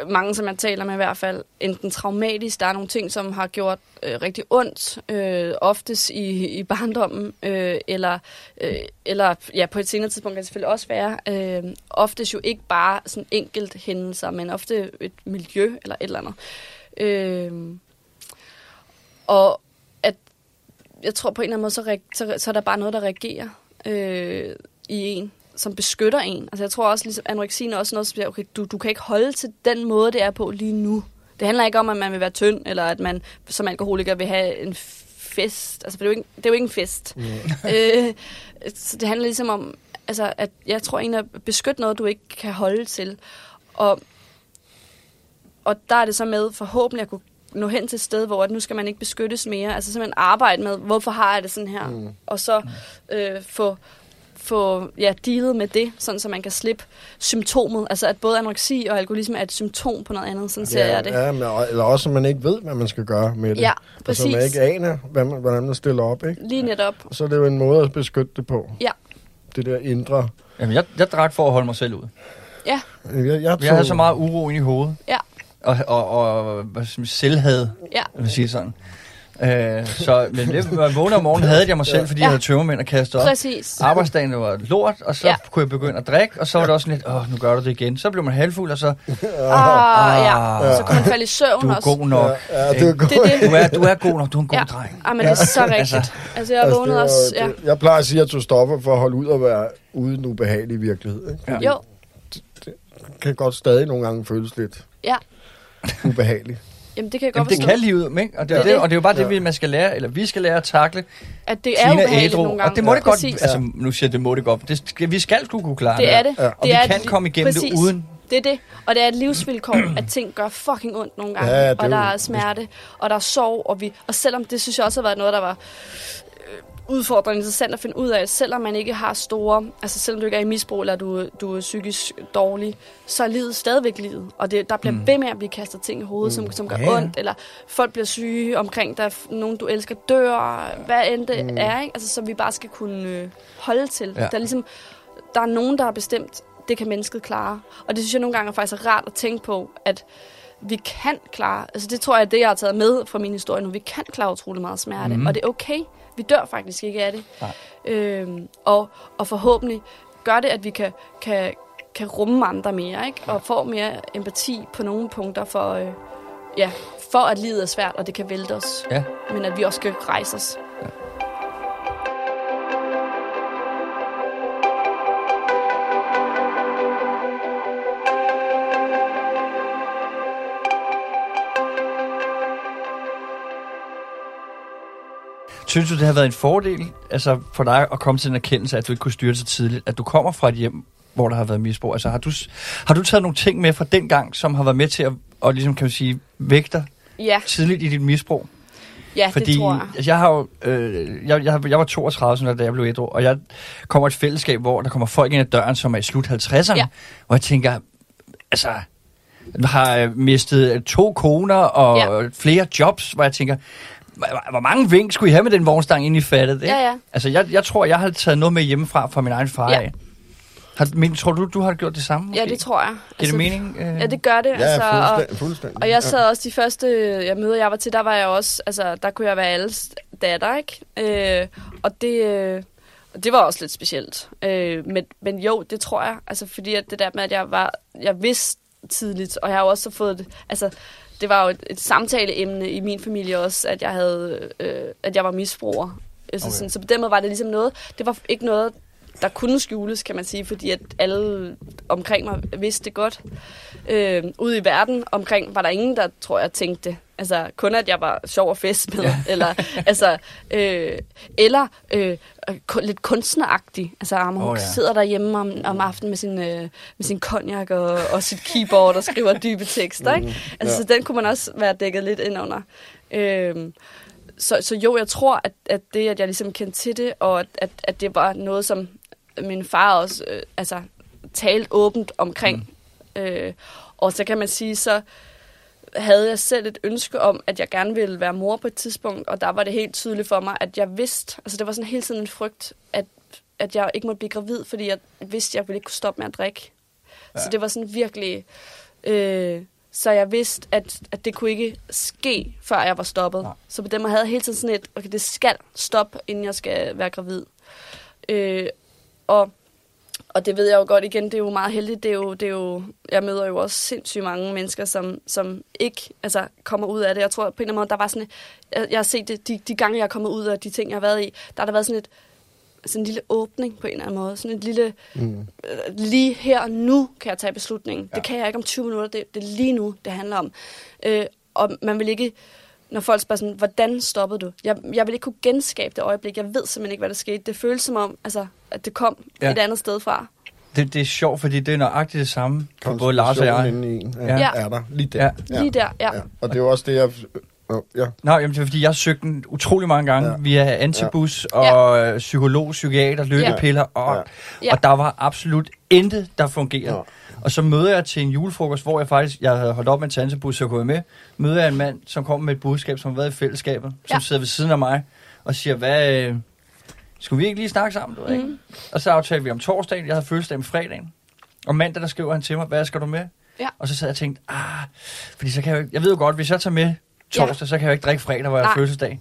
Øh, mange, som jeg taler med i hvert fald, enten traumatisk. Der er nogle ting, som har gjort øh, rigtig ondt, øh, oftest i, i barndommen, øh, eller, øh, eller ja, på et senere tidspunkt kan det selvfølgelig også være. Øh, oftest jo ikke bare sådan enkelt hændelser, men ofte et miljø eller et eller andet. Øh, og at jeg tror på en eller anden måde, så, så, så er der bare noget, der reagerer øh, i en, som beskytter en. Altså jeg tror også, ligesom anoreksien er også noget, som siger, okay, du, du kan ikke holde til den måde, det er på lige nu. Det handler ikke om, at man vil være tynd, eller at man som alkoholiker vil have en fest. Altså, for det er jo ikke, det er jo ikke en fest. Mm. øh, så det handler ligesom om, altså, at jeg tror egentlig at beskytte noget, du ikke kan holde til. Og, og der er det så med forhåbentlig at kunne nå hen til et sted, hvor at nu skal man ikke beskyttes mere. Altså simpelthen arbejde med, hvorfor har jeg det sådan her? Mm. Og så øh, få, få ja, dealet med det, sådan så man kan slippe symptomet. Altså at både anoreksi og alkoholisme er et symptom på noget andet. Sådan ser jeg det. Ja, men, eller også, at man ikke ved, hvad man skal gøre med det. Ja, Altså, man præcis. ikke aner, hvad man, hvordan man stiller op, ikke? Lige netop. Og så er det jo en måde at beskytte det på. Ja. Det der indre... Jamen, jeg, jeg drak for at holde mig selv ud. Ja, Jeg, jeg, Jeg havde så meget uro ind i hovedet. ja, Og, og, og hvad skal man sige, selvhad, ja. jeg vil sige sådan. Øh, så men det, når jeg vågnede om morgenen, havde jeg mig selv, fordi Ja. jeg havde tømmermænd at kaste op. Præcis. Arbejdsdagen var lort, og så Ja. ja. kunne jeg begynde at drikke, og så var det også lidt, åh, nu gør du det igen. Så blev man halvfuld, og så, Ah, ja. Ah. Så kunne man falde i søvn du er også. god nok. Ja, ja, det er godt. Det det. Du er, du er god nok, du er en god Ja. dreng. Ah, men det er så rigtigt. Altså, jeg Altså, vågnede det er også... Ja. det, jeg plejer at sige, at du stopper for at holde ud og være ude i den ubehagelige virkelighed. Ikke? Ja. Jo, kan godt stadig nogle gange føles lidt ja. ubehageligt. Jamen, det kan jeg Jamen, godt det forstå. kan livet, ikke? Og det, er Det det, det. og det er jo bare det, Ja. vi, man skal lære, eller vi skal lære at takle At det er Tina ædru. nogle gange. Og det må det godt, Præcis. altså nu siger jeg, det må det godt. Det skal, vi skal skulle kunne klare Det er det. Ja. Og det vi er kan et- komme igennem præcis. det uden. Det er det. Og det er et livsvilkår, at ting gør fucking ondt nogle gange. Ja, det og der jo- er smerte, og der er sorg. Og, vi, og selvom det synes jeg også har været noget, der var udfordrende interessant at finde ud af, selvom man ikke har store, altså selvom du ikke er i misbrug, eller du, du er psykisk dårlig, så er livet stadigvæk livet. Og det, der bliver mm. ved med at blive kastet ting i hovedet, mm. som, som gør Ja, ondt, eller folk bliver syge omkring, der er nogen, du elsker, dør, hvad end det mm. er, ikke? Altså, som vi bare skal kunne øh, holde til. Ja. Der er ligesom, der er nogen, der har bestemt, det kan mennesket klare. Og det synes jeg nogle gange er faktisk rart at tænke på, at vi kan klare, altså det tror jeg er det, jeg har taget med fra min historie nu, vi kan klare utrolig meget smerte, mm. og det er okay. Vi dør faktisk ikke af det. Nej. Øhm, og, og forhåbentlig gør det, at vi kan, kan, kan rumme andre mere, ikke? og få mere empati på nogle punkter for, øh, ja, for at livet er svært, og det kan vælte os, Ja. men at vi også skal rejse os. Synes du, det har været en fordel altså for dig at komme til en erkendelse, at du ikke kunne styre det så tidligt? At du kommer fra et hjem, hvor der har været misbrug? Altså har du, har du taget nogle ting med fra den gang, som har været med til at, og ligesom, kan man sige, vægte dig Ja, tidligt i dit misbrug? ja Fordi det tror jeg. altså, jeg har jo, øh, jeg, jeg, jeg var 32, sådan, da jeg blev ædru, og jeg kommer et fællesskab, hvor der kommer folk ind ad døren, som er i slut 50'erne, Ja. hvor jeg tænker, altså, har mistet to koner og ja. flere jobs, hvor jeg tænker, hvor mange vink skulle I have med den vognstang ind i fattet? Ikke? Ja, ja. Altså, jeg, jeg tror, jeg har taget noget med hjemmefra fra min egen far Ja. af. Har, men, tror du, du har gjort det samme? Ja, måske? det tror jeg. Giver det mening? Øh? Ja, det gør det. Ja, altså, og, fuldstændig. fuldstændig. og jeg sad også de første jeg møder, jeg var til, der var jeg også, altså, der kunne jeg være alles datter, ikke? Øh, og det, øh, og det var også lidt specielt. Øh, men, men jo, det tror jeg. Altså, fordi at det der med, at jeg var, jeg vidste tidligt, og jeg har også fået det, altså, det var jo et, et samtaleemne i min familie også, at jeg havde, øh, at jeg var misbruger. Altså, Okay. sådan, så på den måde var det ligesom noget, det var ikke noget, der kunne skjules, kan man sige, fordi at alle omkring mig vidste det godt. Øh, ude i verden omkring var der ingen, der, tror jeg, tænkte det. Altså, kun at jeg var sjov og fest med, ja. eller, altså, øh, eller øh, lidt kunstneragtig. Altså, Åh, oh, ja. sidder derhjemme om, om aftenen med sin, øh, med sin cognac og, og sit keyboard og skriver dybe tekster, ikke? Altså, ja. så den kunne man også være dækket lidt ind under. Øh, så, så jo, jeg tror, at, at det, at jeg ligesom kendte til det, og at, at, at det var noget, som min far også øh, altså, talte åbent omkring. Mm. Øh, og så kan man sige, så havde jeg selv et ønske om, at jeg gerne ville være mor på et tidspunkt, og der var det helt tydeligt for mig, at jeg vidste, altså det var sådan hele tiden en frygt, at, at jeg ikke måtte blive gravid, fordi jeg vidste, at jeg ville ikke kunne stoppe med at drikke. Ja. Så det var sådan virkelig... Øh, så jeg vidste, at, at det kunne ikke ske, før jeg var stoppet. Nej. Så på den måde havde jeg hele tiden sådan et, okay, det skal stoppe, inden jeg skal være gravid. Øh, og, og det ved jeg jo godt igen, det er jo meget heldigt. Det er jo, det er jo, jeg møder jo også sindssygt mange mennesker, som, som ikke altså, kommer ud af det. Jeg tror på en eller anden måde, der var sådan et, jeg, jeg har set det, de, de gange, jeg er kommet ud af de ting, jeg har været i, der har der været sådan et, sådan en lille åbning på en eller anden måde. Sådan et lille, Mm. øh, lige her og nu kan jeg tage beslutningen. Ja. Det kan jeg ikke om 20 minutter, det, det er lige nu, det handler om. Øh, og man vil ikke, når folk spørger sådan, hvordan stoppede du? Jeg, jeg vil ikke kunne genskabe det øjeblik. Jeg ved simpelthen ikke, hvad der skete. Det føles som om, altså, at det kom Ja. et andet sted fra. Det, det er sjovt, fordi det er nøjagtigt det samme for både Lars og jeg. inde i en, Ja. ja. er der. Lige der. Ja. Lige der, ja. ja. Og det er jo også det, jeg... Øh, ja. Nå, jamen, det er fordi, jeg har søgt den utrolig mange gange Ja. via antibus ja. og ja. psykolog, psykiater, lykkepiller, ja. Og. Ja. og der var absolut intet, der fungerede. Ja. Og så møder jeg til en julefrokost, hvor jeg faktisk, jeg havde holdt op med en til antibus, så kunne jeg med, møder jeg en mand, som kommer med et budskab, som har været i fællesskabet, som Ja. sidder ved siden af mig, og siger, hvad, øh, skulle vi ikke lige snakke sammen, du ved, ikke? Mhm. Og så aftalte vi om torsdagen, jeg havde fødselsdag om fredagen. Og mandag, der skriver han til mig, hvad skal du med? Ja. Og så sad jeg og tænkte, ah, fordi så kan jeg jo jeg ved jo godt, hvis jeg tager med torsdag, ja. så kan jeg jo ikke drikke fredag, hvor jeg har fødselsdag.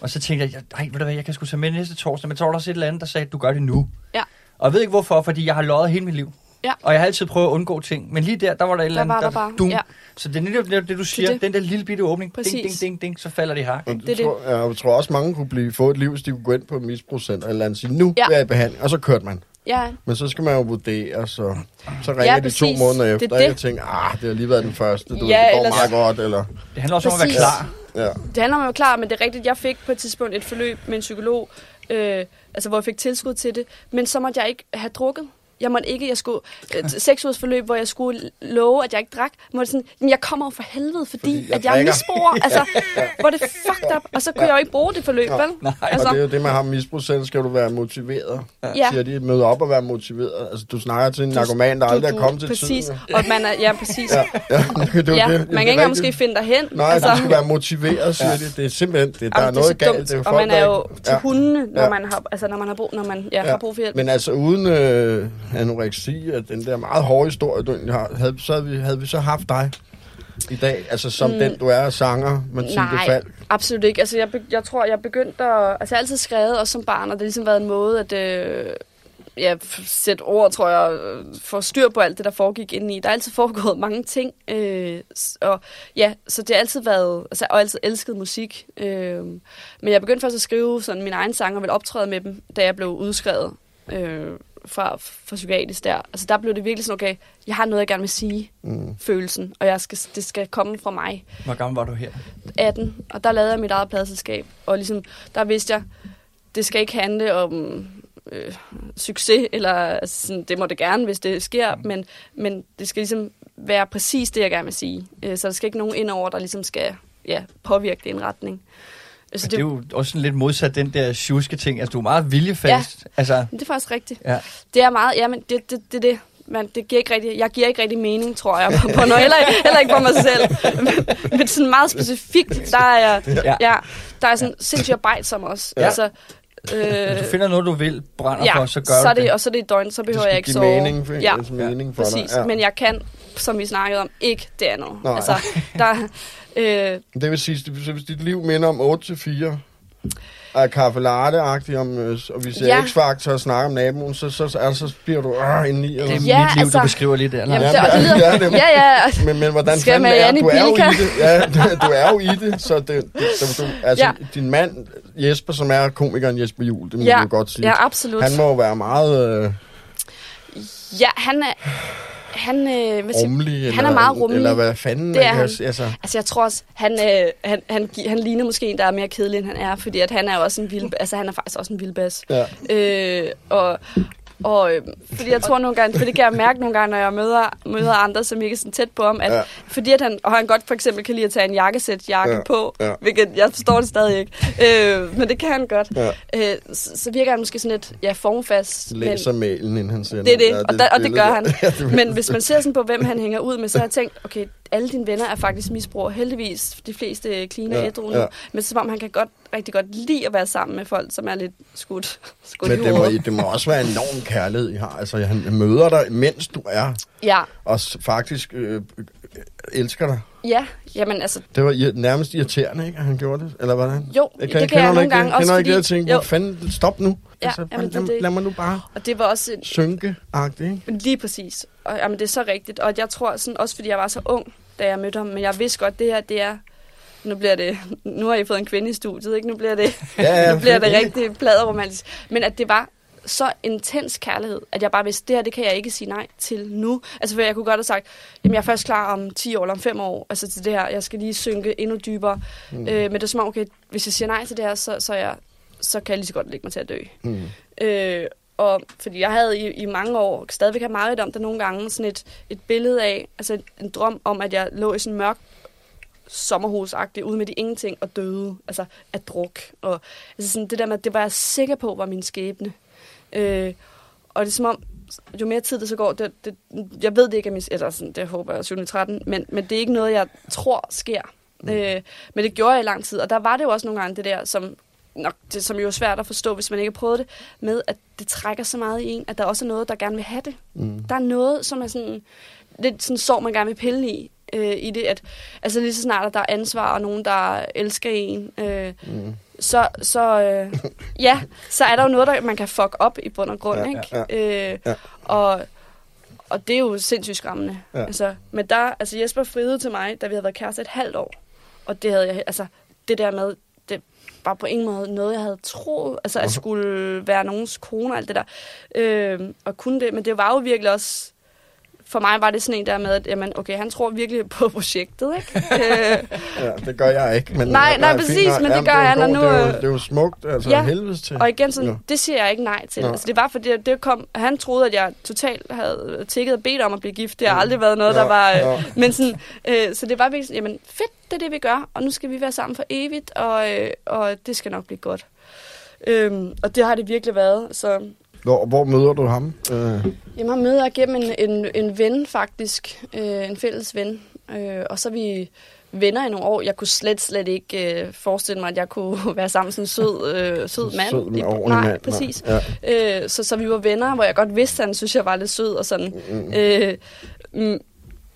Og så tænkte jeg, nej, ved du hvad, jeg kan sgu tage med næste torsdag, men så var der også et eller andet, der sagde, at du gør det nu. Ja. Og jeg ved ikke hvorfor, fordi jeg har løjet hele mit liv. Ja. Og jeg har altid prøvet at undgå ting. Men lige der, der var der et eller Der andet, var der bare, dum. ja. Så det er netop det, det, du siger, det. den der lille bitte åbning, ding, Præcis. ding, ding, ding, så falder det i hak. Og ikke? det Det er tror, jeg, jeg tror også, mange kunne blive, få et liv, hvis de kunne gå ind på et misbrugscenter eller andet, sige, nu Ja. vil jeg i behandling, og så kørte man. Ja, Men så skal man jo vurdere, så, så ringer Ja, de to præcis. måneder Det er efter, det. ikke? og tænker, ah, det har lige været den første, du, Ja, det går ellers- meget godt, eller... Det handler også om at være Præcis. klar. Ja. det handler om at være klar, men det er rigtigt, jeg fik på et tidspunkt et forløb med en psykolog, øh, altså hvor jeg fik tilskud til det, men så måtte jeg ikke have drukket. Jeg måtte ikke, jeg skulle, et seks ugers forløb, hvor jeg skulle love, at jeg ikke drak. Måtte sådan, men jeg kommer jo for helvede, fordi, Fordi jeg at jeg er drikker." misbruger. Altså, hvor er det fucked up. Og så kunne jeg jo ikke bruge det forløb, Ja. vel? Nej, Altså, Og det er jo det, man har misbrugscenter, skal du være motiveret. Ja. Siger de, møde op og være motiveret. Altså, du snakker til en narkoman, der aldrig er kommet til præcis. tiden. Og man er, ja, præcis. Ja, ja, det jo Ja, det. man Det kan ikke engang måske finde dig hen. Nej, altså, du skal være motiveret, siger de. Det er simpelthen, det, der Jamen, er det noget galt. Det er og man er jo til Ja. hundene, når Ja. man har, altså, når man har brug, når man ja, Ja. har brug for hjælp. Men altså uden øh, anoreksi, at den der meget hårde historie, du egentlig har, havde, så havde vi, havde vi så haft dig i dag, altså som mm. den du er, sanger, Mathilde Nej, Falk. absolut ikke. Altså, jeg, jeg tror, jeg begyndte at... Altså, jeg har altid skrevet, også som barn, og det har ligesom været en måde at... Øh, ja, sætte ord, tror jeg, øh, få styr på alt det, der foregik indeni. Der er altid foregået mange ting, øh, og ja, så det har altid været, altså, og altid elsket musik. Øh, men jeg begyndte først at skrive sådan mine egne sange og ville optræde med dem, da jeg blev udskrevet. Øh, fra, fra psykiatrisk der, altså der blev det virkelig sådan, okay, jeg har noget, jeg gerne vil sige, Mm. følelsen, og jeg skal, det skal komme fra mig. Hvor gammel var du her? 18, og der lavede jeg mit eget pladselskab, og ligesom, der vidste jeg, det skal ikke handle om øh, succes, eller altså, sådan, det må det gerne, hvis det sker, men, men det skal ligesom være præcis det, jeg gerne vil sige. Øh, så der skal ikke nogen indover, der ligesom skal ja, påvirke det i en retning. Altså, Altså, det er jo også sådan lidt modsat den der sjuske ting. Altså, du er meget viljefast. Ja. Altså, det er faktisk rigtigt. ja. Det er meget, ja, men det det, det, det. Men det giver ikke rigtig, jeg giver ikke rigtig mening, tror jeg, på, på noget, heller, heller ikke på mig selv. Men, men sådan meget specifikt, der er jeg, Ja. ja, der er sådan sindssygt arbejdsom også. Ja. Altså, Hvis øh, du finder noget, du vil, brænder ja, for, så gør så er du det, det. og så er det et døgn, så behøver det jeg ikke sove. mening for, ja, ja. mening for præcis. dig. Ja. Men jeg kan, som vi snakkede om, ikke det andet. Nej. Altså, der, øh, Det vil sige, så hvis dit liv minder om 8-4, er kaffe latte om, øh, og vi ser Ja. ja. X-Factor og snakker om naboen, så, så, så, så bliver du øh, indeni. Eller? Det er sådan. Ja, mit liv, altså- du beskriver lige der. Jamen, det, det lyder, Ja, det- ja, ja, Men, men hvordan Skal fanden er du er jo i det. Ja, du, du er jo i det, så det, det, det du, altså, Ja. din mand, Jesper, som er komikeren Jesper Juhl, det må Ja. ja. du godt sige. ja, absolut. Han må jo være meget øh, Ja, han er, han, øh, hvad siger, rummelig. han eller, er meget rummelig. Eller hvad fanden Det er man kan- han. Altså, Altså, jeg tror også, han, øh, han, han, han ligner måske en, der er mere kedelig, end han er, fordi at han er også en vild, altså han er faktisk også en vildbas. ja. Øh, og, og øh, fordi jeg tror nogle gange, for det kan jeg mærke nogle gange, når jeg møder, møder andre, som ikke er sådan tæt på ham, at Ja. fordi at han, og han godt for eksempel kan lide at tage en jakkesæt jakke Ja, på, ja. hvilket jeg forstår det stadig ikke, øh, men det kan han godt. Ja. Øh, så, så virker han måske sådan lidt, ja, formfast. men- Læser mailen, inden han sender. det er det, Ja, og, der, og det gør han. Ja, det- Men hvis man ser sådan på, hvem han hænger ud med, så har jeg tænkt, okay, alle dine venner er faktisk misbrugere. Heldigvis de fleste clean og Ja, ædru nu. ja. Men som om han kan godt, rigtig godt lide at være sammen med folk, som er lidt skudt, skudt Men i det må, hovedet. det må også være en enorm kærlighed, I har. Altså, han møder dig, mens du er, Ja, og faktisk øh, øh, elsker dig. ja, jamen altså, Det var nærmest irriterende, ikke, at han gjorde det? Eller hvordan? jo, det kan jeg nogle gange også, Kender fordi... ikke det, tænkte, jo, hvor fanden, stop nu. Ja, altså, jamen, lad, det det. lad mig nu bare og det var også en, synke-agtigt, ikke? Lige præcis. Og jamen, det er så rigtigt. Og jeg tror sådan, også fordi jeg var så ung, da jeg mødte ham, men jeg vidste godt, det her, det er... Nu bliver det... Nu har I fået en kvinde i studiet, ikke? Nu bliver det, Ja, nu bliver det rigtig pladeromantisk. Men at det var så intens kærlighed, at jeg bare vidste, det her, det kan jeg ikke sige nej til nu. Altså, for jeg kunne godt have sagt, jamen, jeg er først klar om 10 år eller om 5 år, altså til det her, jeg skal lige synke endnu dybere. Mm. Øh, men det er som om, okay, hvis jeg siger nej til det her, så, så, jeg, så kan jeg lige så godt lægge mig til at dø. Mm. Øh, og fordi jeg havde i, i mange år, stadigvæk har meget om det nogle gange, sådan et, et billede af, altså en drøm om, at jeg lå i sådan en mørk sommerhusagtigt ude midt i ingenting og døde, altså af druk. Og altså sådan det der med, det var jeg sikker på var min skæbne. Øh, og det er som om, jo mere tid det så går, det, det, jeg ved det ikke, min, eller sådan, det håber jeg 713, men, men det er ikke noget, jeg tror sker. Mm. Øh, men det gjorde jeg i lang tid, og der var det jo også nogle gange det der, som nok, det, som jo er svært at forstå, hvis man ikke har prøvet det, med at det trækker så meget i en, at der også er noget, der gerne vil have det. Mm. Der er noget, som er sådan, lidt sådan sår, man gerne vil pille i, øh, i det, at altså lige så snart, at der er ansvar, og nogen, der elsker en, øh, Mm. så, så, øh, ja, så er der jo noget, der man kan fuck op i bund og grund, Ja, ikke? ja, Øh, ja. Og, og det er jo sindssygt skræmmende. Ja. Altså, men der, altså Jesper friede til mig, da vi havde været kærester et halvt år. Og det havde jeg, altså, det der med, det var på ingen måde noget, jeg havde troet, altså at skulle være nogens kone og alt det der. Øh, og kunne det, men det var jo virkelig også, for mig var det sådan en der med, at jamen, okay, han tror virkelig på projektet, ikke? øh, Ja, det gør jeg ikke. Men, Nej, nej, præcis, men det gør han, og nu, Det er, jo, øh, det er jo smukt, altså ja, ja. helvedes til. Og igen, sådan, det siger jeg ikke nej til. Nå. Altså, det var fordi, det kom, han troede, at jeg totalt havde tækket og bedt om at blive gift. Det har Mm. aldrig været noget, der Nå, var... Øh, nå. men sådan, øh, så det var virkelig sådan, jamen fedt, det er det, vi gør, og nu skal vi være sammen for evigt, og, øh, og det skal nok blive godt. Øhm, og det har det virkelig været. Så Hvor, hvor møder du ham? Øh, jamen, han møder jeg gennem en, en, en ven faktisk, øh, en fælles ven. Øh, og så vi venner i nogle år. Jeg kunne slet, slet ikke øh, forestille mig, at jeg kunne være sammen med sådan en sød, øh, sød mand. Sød med I- Nej, mand. præcis. Ja. Øh, så, så vi var venner, hvor jeg godt vidste, at han synes, jeg var lidt sød og sådan. Mm. Øh, mm,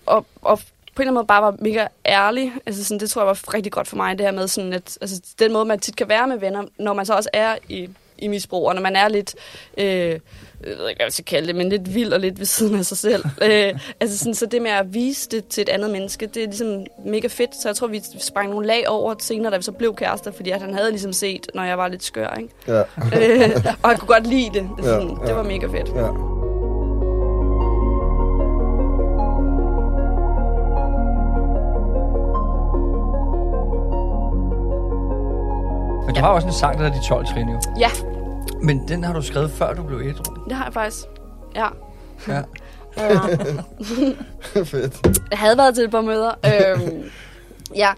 og, og på en eller anden måde bare var mega ærlig. Altså sådan, det tror jeg var rigtig godt for mig, det her med sådan, at altså, den måde, man tit kan være med venner, når man så også er i i misbrug, og når man er lidt, øh, jeg ved ikke, hvad jeg skal kalde det, men lidt vild og lidt ved siden af sig selv. øh, altså sådan, så det med at vise det til et andet menneske, det er ligesom mega fedt. Så jeg tror, vi sprang nogle lag over senere, da vi så blev kærester, fordi at han havde ligesom set, når jeg var lidt skør, ikke? Ja. øh, og han kunne godt lide det. det, sådan, Ja, ja. det var mega fedt. ja. Men du har også en sang, der hedder De 12 trin, jo. Ja, Men den har du skrevet, før du blev ædru. det har jeg faktisk. Ja. Ja. ja. Fedt. Jeg havde været til et par møder. øhm, ja.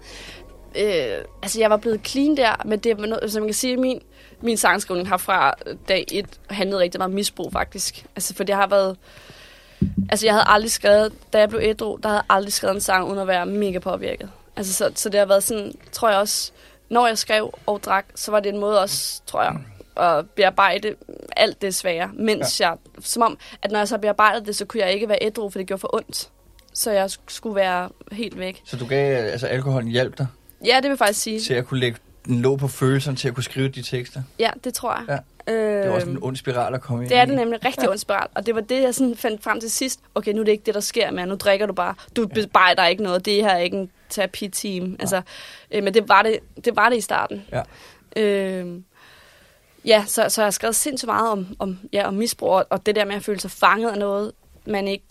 Øh, altså, jeg var blevet clean der, men det er noget, som man kan sige, min, min sangskrivning har fra dag et handlet rigtig meget om misbrug, faktisk. Altså, for det har været... Altså, jeg havde aldrig skrevet, da jeg blev ædru, der havde jeg aldrig skrevet en sang, uden at være mega påvirket. Altså, så, så det har været sådan, tror jeg også, når jeg skrev og drak, så var det en måde også, tror jeg, at bearbejde alt det svære, mens ja. jeg, som om, at når jeg så bearbejdede det, så kunne jeg ikke være ædru, for det gjorde for ondt. Så jeg sk- skulle være helt væk. Så du gav, altså alkoholen hjalp dig Ja, det vil jeg faktisk sige. til at kunne lægge den lå på følelserne til at kunne skrive de tekster. Ja, det tror jeg. Ja. Øh, Det var også en ond spiral at komme ind det er det nemlig rigtig ja. ond spiral. Og det var det, jeg sådan fandt frem til sidst. Okay, nu er det ikke det, der sker mere. Nu drikker du bare. Du bearbejder ikke noget. Det her er ikke en terapi-team. Altså, øh, men det var det, det var det i starten. Ja. Øh, ja, så, så jeg har skrevet sindssygt meget om, om, ja, om misbrug, og- og det der med at føle sig fanget af noget, man ikke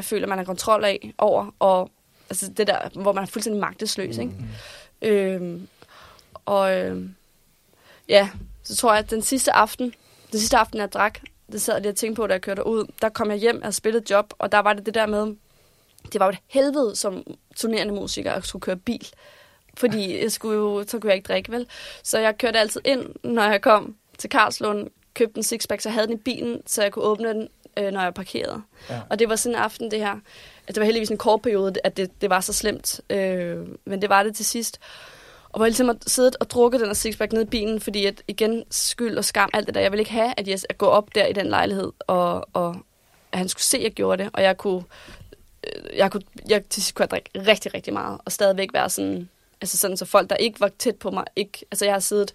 føler, man har kontrol af over, og altså det der, hvor man er fuldstændig magtesløs, ikke? Øhm, og øhm, ja, så tror jeg, at den sidste aften, den sidste aften, jeg drak, det sad jeg lige og tænkte på, da jeg kørte ud, der kom jeg hjem, spillet et job, og der var det det der med, det var jo et helvede som turnerende musiker at skulle køre bil. Fordi jeg skulle jo, så kunne jeg ikke drikke, vel? Så jeg kørte altid ind, når jeg kom til Karlslund, købte en sixpack, så havde den i bilen, så jeg kunne åbne den, øh, når jeg parkerede. Ja. Og det var sådan en aften, det her. Det var heldigvis en kort periode, at det, det var så slemt. Øh, men det var det til sidst. Og hvor jeg ligesom har siddet og drukket den her sixpack ned i bilen, fordi at igen, skyld og skam, alt det der. Jeg ville ikke have, at jeg at gå op der i den lejlighed, og, og at han skulle se, at jeg gjorde det. Og jeg kunne, øh, jeg kunne, jeg til sidst kunne jeg drikke rigtig, rigtig meget, og stadigvæk være sådan, altså sådan, så folk, der ikke var tæt på mig, ikke, altså jeg har siddet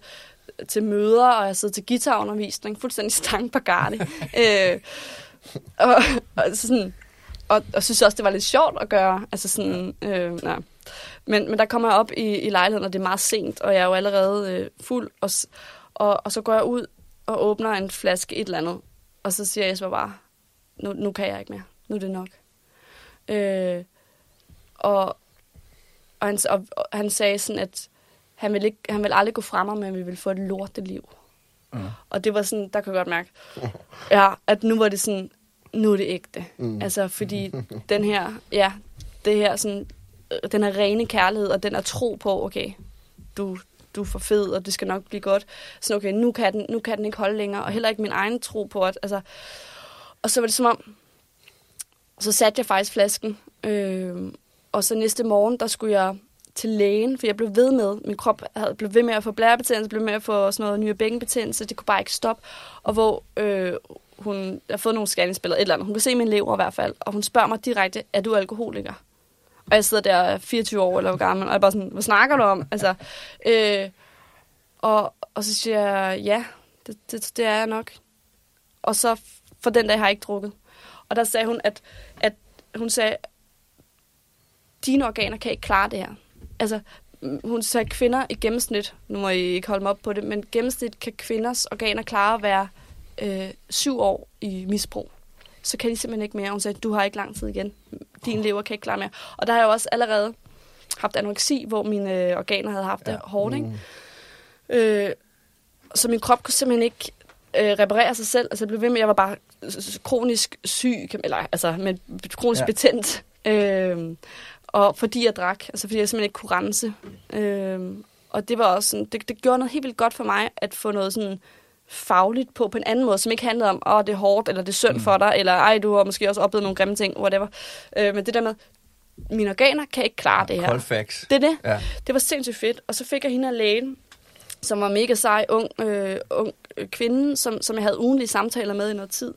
til møder, og jeg har siddet til guitarundervisning, fuldstændig stang på garde. øh, og, og, så sådan, og, og synes også, det var lidt sjovt at gøre. Altså sådan, øh, nej. Men, men der kommer jeg op i, i lejligheden, og det er meget sent, og jeg er jo allerede øh, fuld. Og, og, og så går jeg ud og åbner en flaske et eller andet. Og så siger Jesper bare, nu, nu kan jeg ikke mere. Nu er det nok. Øh, og, og, han, og, og han sagde sådan, at han vil, ikke, han vil aldrig gå fra mig, men vi vil få et lorteliv. Mm. Og det var sådan, der kunne jeg godt mærke, ja, at nu var det sådan, nu er det ægte. Mm. Mm. Altså, fordi den her, ja, det her sådan, øh, den her rene kærlighed, og den er tro på, okay, du, du er for fed, og det skal nok blive godt. Så okay, nu kan, den, nu kan den ikke holde længere, og heller ikke min egen tro på, at, altså, og så var det som om, så satte jeg faktisk flasken, øh, og så næste morgen, der skulle jeg til lægen, for jeg blev ved med, min krop havde blev ved med at få blærebetændelse, blev ved med at få sådan noget nye bækkenbetændelse, det kunne bare ikke stoppe, og hvor øh, hun jeg har fået nogle scanningsbilleder, et eller andet, hun kan se min lever i hvert fald, og hun spørger mig direkte, er du alkoholiker? Og jeg sidder der 24 år eller hvor gammel, og jeg er bare sådan, hvad snakker du om? Altså, øh, og, og så siger jeg, ja, det, det, det er jeg nok. Og så for den dag har jeg ikke drukket. Og der sagde hun, at, at hun sagde, dine organer kan ikke klare det her. Altså, mm, hun sagde, kvinder i gennemsnit, nu må I ikke holde mig op på det, men gennemsnit kan kvinders organer klare at være øh, syv år i misbrug. Så kan de simpelthen ikke mere. Hun sagde, du har ikke lang tid igen. Din lever kan ikke klare mere. Og der har jeg jo også allerede haft anoreksi, hvor mine øh, organer havde haft det Ja. hårdt. Ikke? Øh, så min krop kunne simpelthen ikke øh, reparere sig selv. Altså, jeg blev ved med, jeg var bare kronisk syg, eller altså, med kronisk ja. betændt. Øh, og fordi jeg drak, altså fordi jeg simpelthen ikke kunne rense. Øh, og det var også sådan, det, det gjorde noget helt vildt godt for mig, at få noget sådan fagligt på, på en anden måde, som ikke handlede om, åh, oh, det er hårdt, eller det er synd mm. for dig, eller ej, du har måske også oplevet nogle grimme ting, whatever. Øh, men det der med, mine organer kan ikke klare det her. Cold facts. Det er det. Ja. Det var sindssygt fedt. Og så fik jeg hende af lægen, som var mega sej, ung, øh, ung øh, kvinde, som, som jeg havde ugenlige samtaler med i noget tid,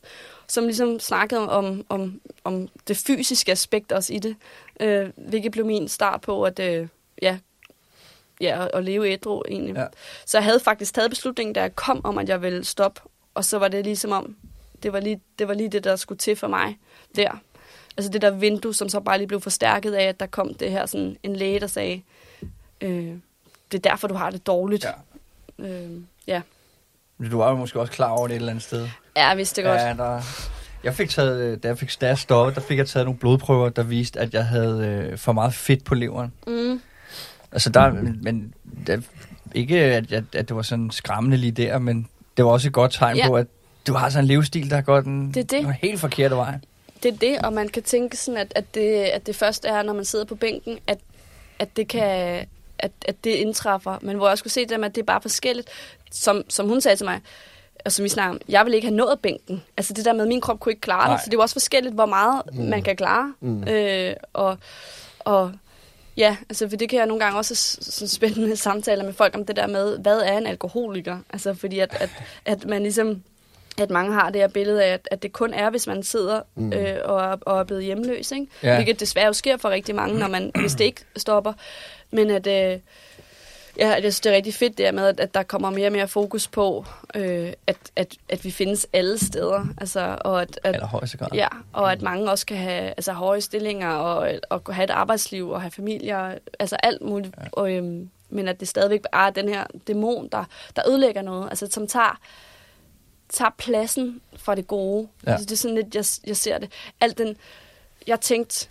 som ligesom snakkede om, om, om det fysiske aspekt også i det, øh, hvilket blev min start på, at øh, ja, ja, at, at leve ædru egentlig. Ja. Ja. Så jeg havde faktisk taget beslutningen, da jeg kom om, at jeg ville stoppe. Og så var det ligesom om, det var lige det, var lige det der skulle til for mig der. Altså det der vindue, som så bare lige blev forstærket af, at der kom det her sådan en læge, der sagde, øh, det er derfor, du har det dårligt. Ja. Øh, ja. Du var jo måske også klar over det et eller andet sted. ja, jeg vidste det godt. Ja, der... Jeg fik taget, øh, da jeg, fik, da jeg stoppede, der fik jeg taget nogle blodprøver, der viste, at jeg havde øh, for meget fedt på leveren. Mm. Altså der, men, men der, ikke at, at, at det var sådan skræmmende lige der, men det var også et godt tegn Ja. på, at du har sådan en livsstil, der går den, Det er det. den helt forkerte vej. Det er det, og man kan tænke sådan, at, at, det, at det først er, når man sidder på bænken, at, at det kan at, at det indtræffer. Men hvor jeg skulle se med, at det er bare forskelligt, som, som hun sagde til mig, og som vi snakker om, jeg vil ikke have nået bænken. Altså det der med, at min krop kunne ikke klare Nej. det, så det er jo også forskelligt, hvor meget mm. man kan klare. Mm. Øh, og, og ja, altså for det kan jeg nogle gange også sådan spændende samtaler med folk om det der med, hvad er en alkoholiker? Altså fordi at, at, at man ligesom at mange har det her billede af, at, at det kun er, hvis man sidder mm. øh, og, er- og er blevet hjemløs. Ikke? Ja. Hvilket desværre jo sker for rigtig mange, når man, hvis det ikke stopper. Men at, øh, ja, jeg synes, det er rigtig fedt det her med, at, der kommer mere og mere fokus på, øh, at, at, at vi findes alle steder. Altså, og at, at, Eller højeste grad. Ja, og at mange også kan have altså, høje stillinger og, og have et arbejdsliv og have familier, altså alt muligt. Ja. Og, øhm, men at det stadigvæk er den her dæmon, der, der ødelægger noget, altså som tager, tager pladsen fra det gode. Ja. Altså, det er sådan lidt, jeg, jeg ser det. Alt den, jeg tænkte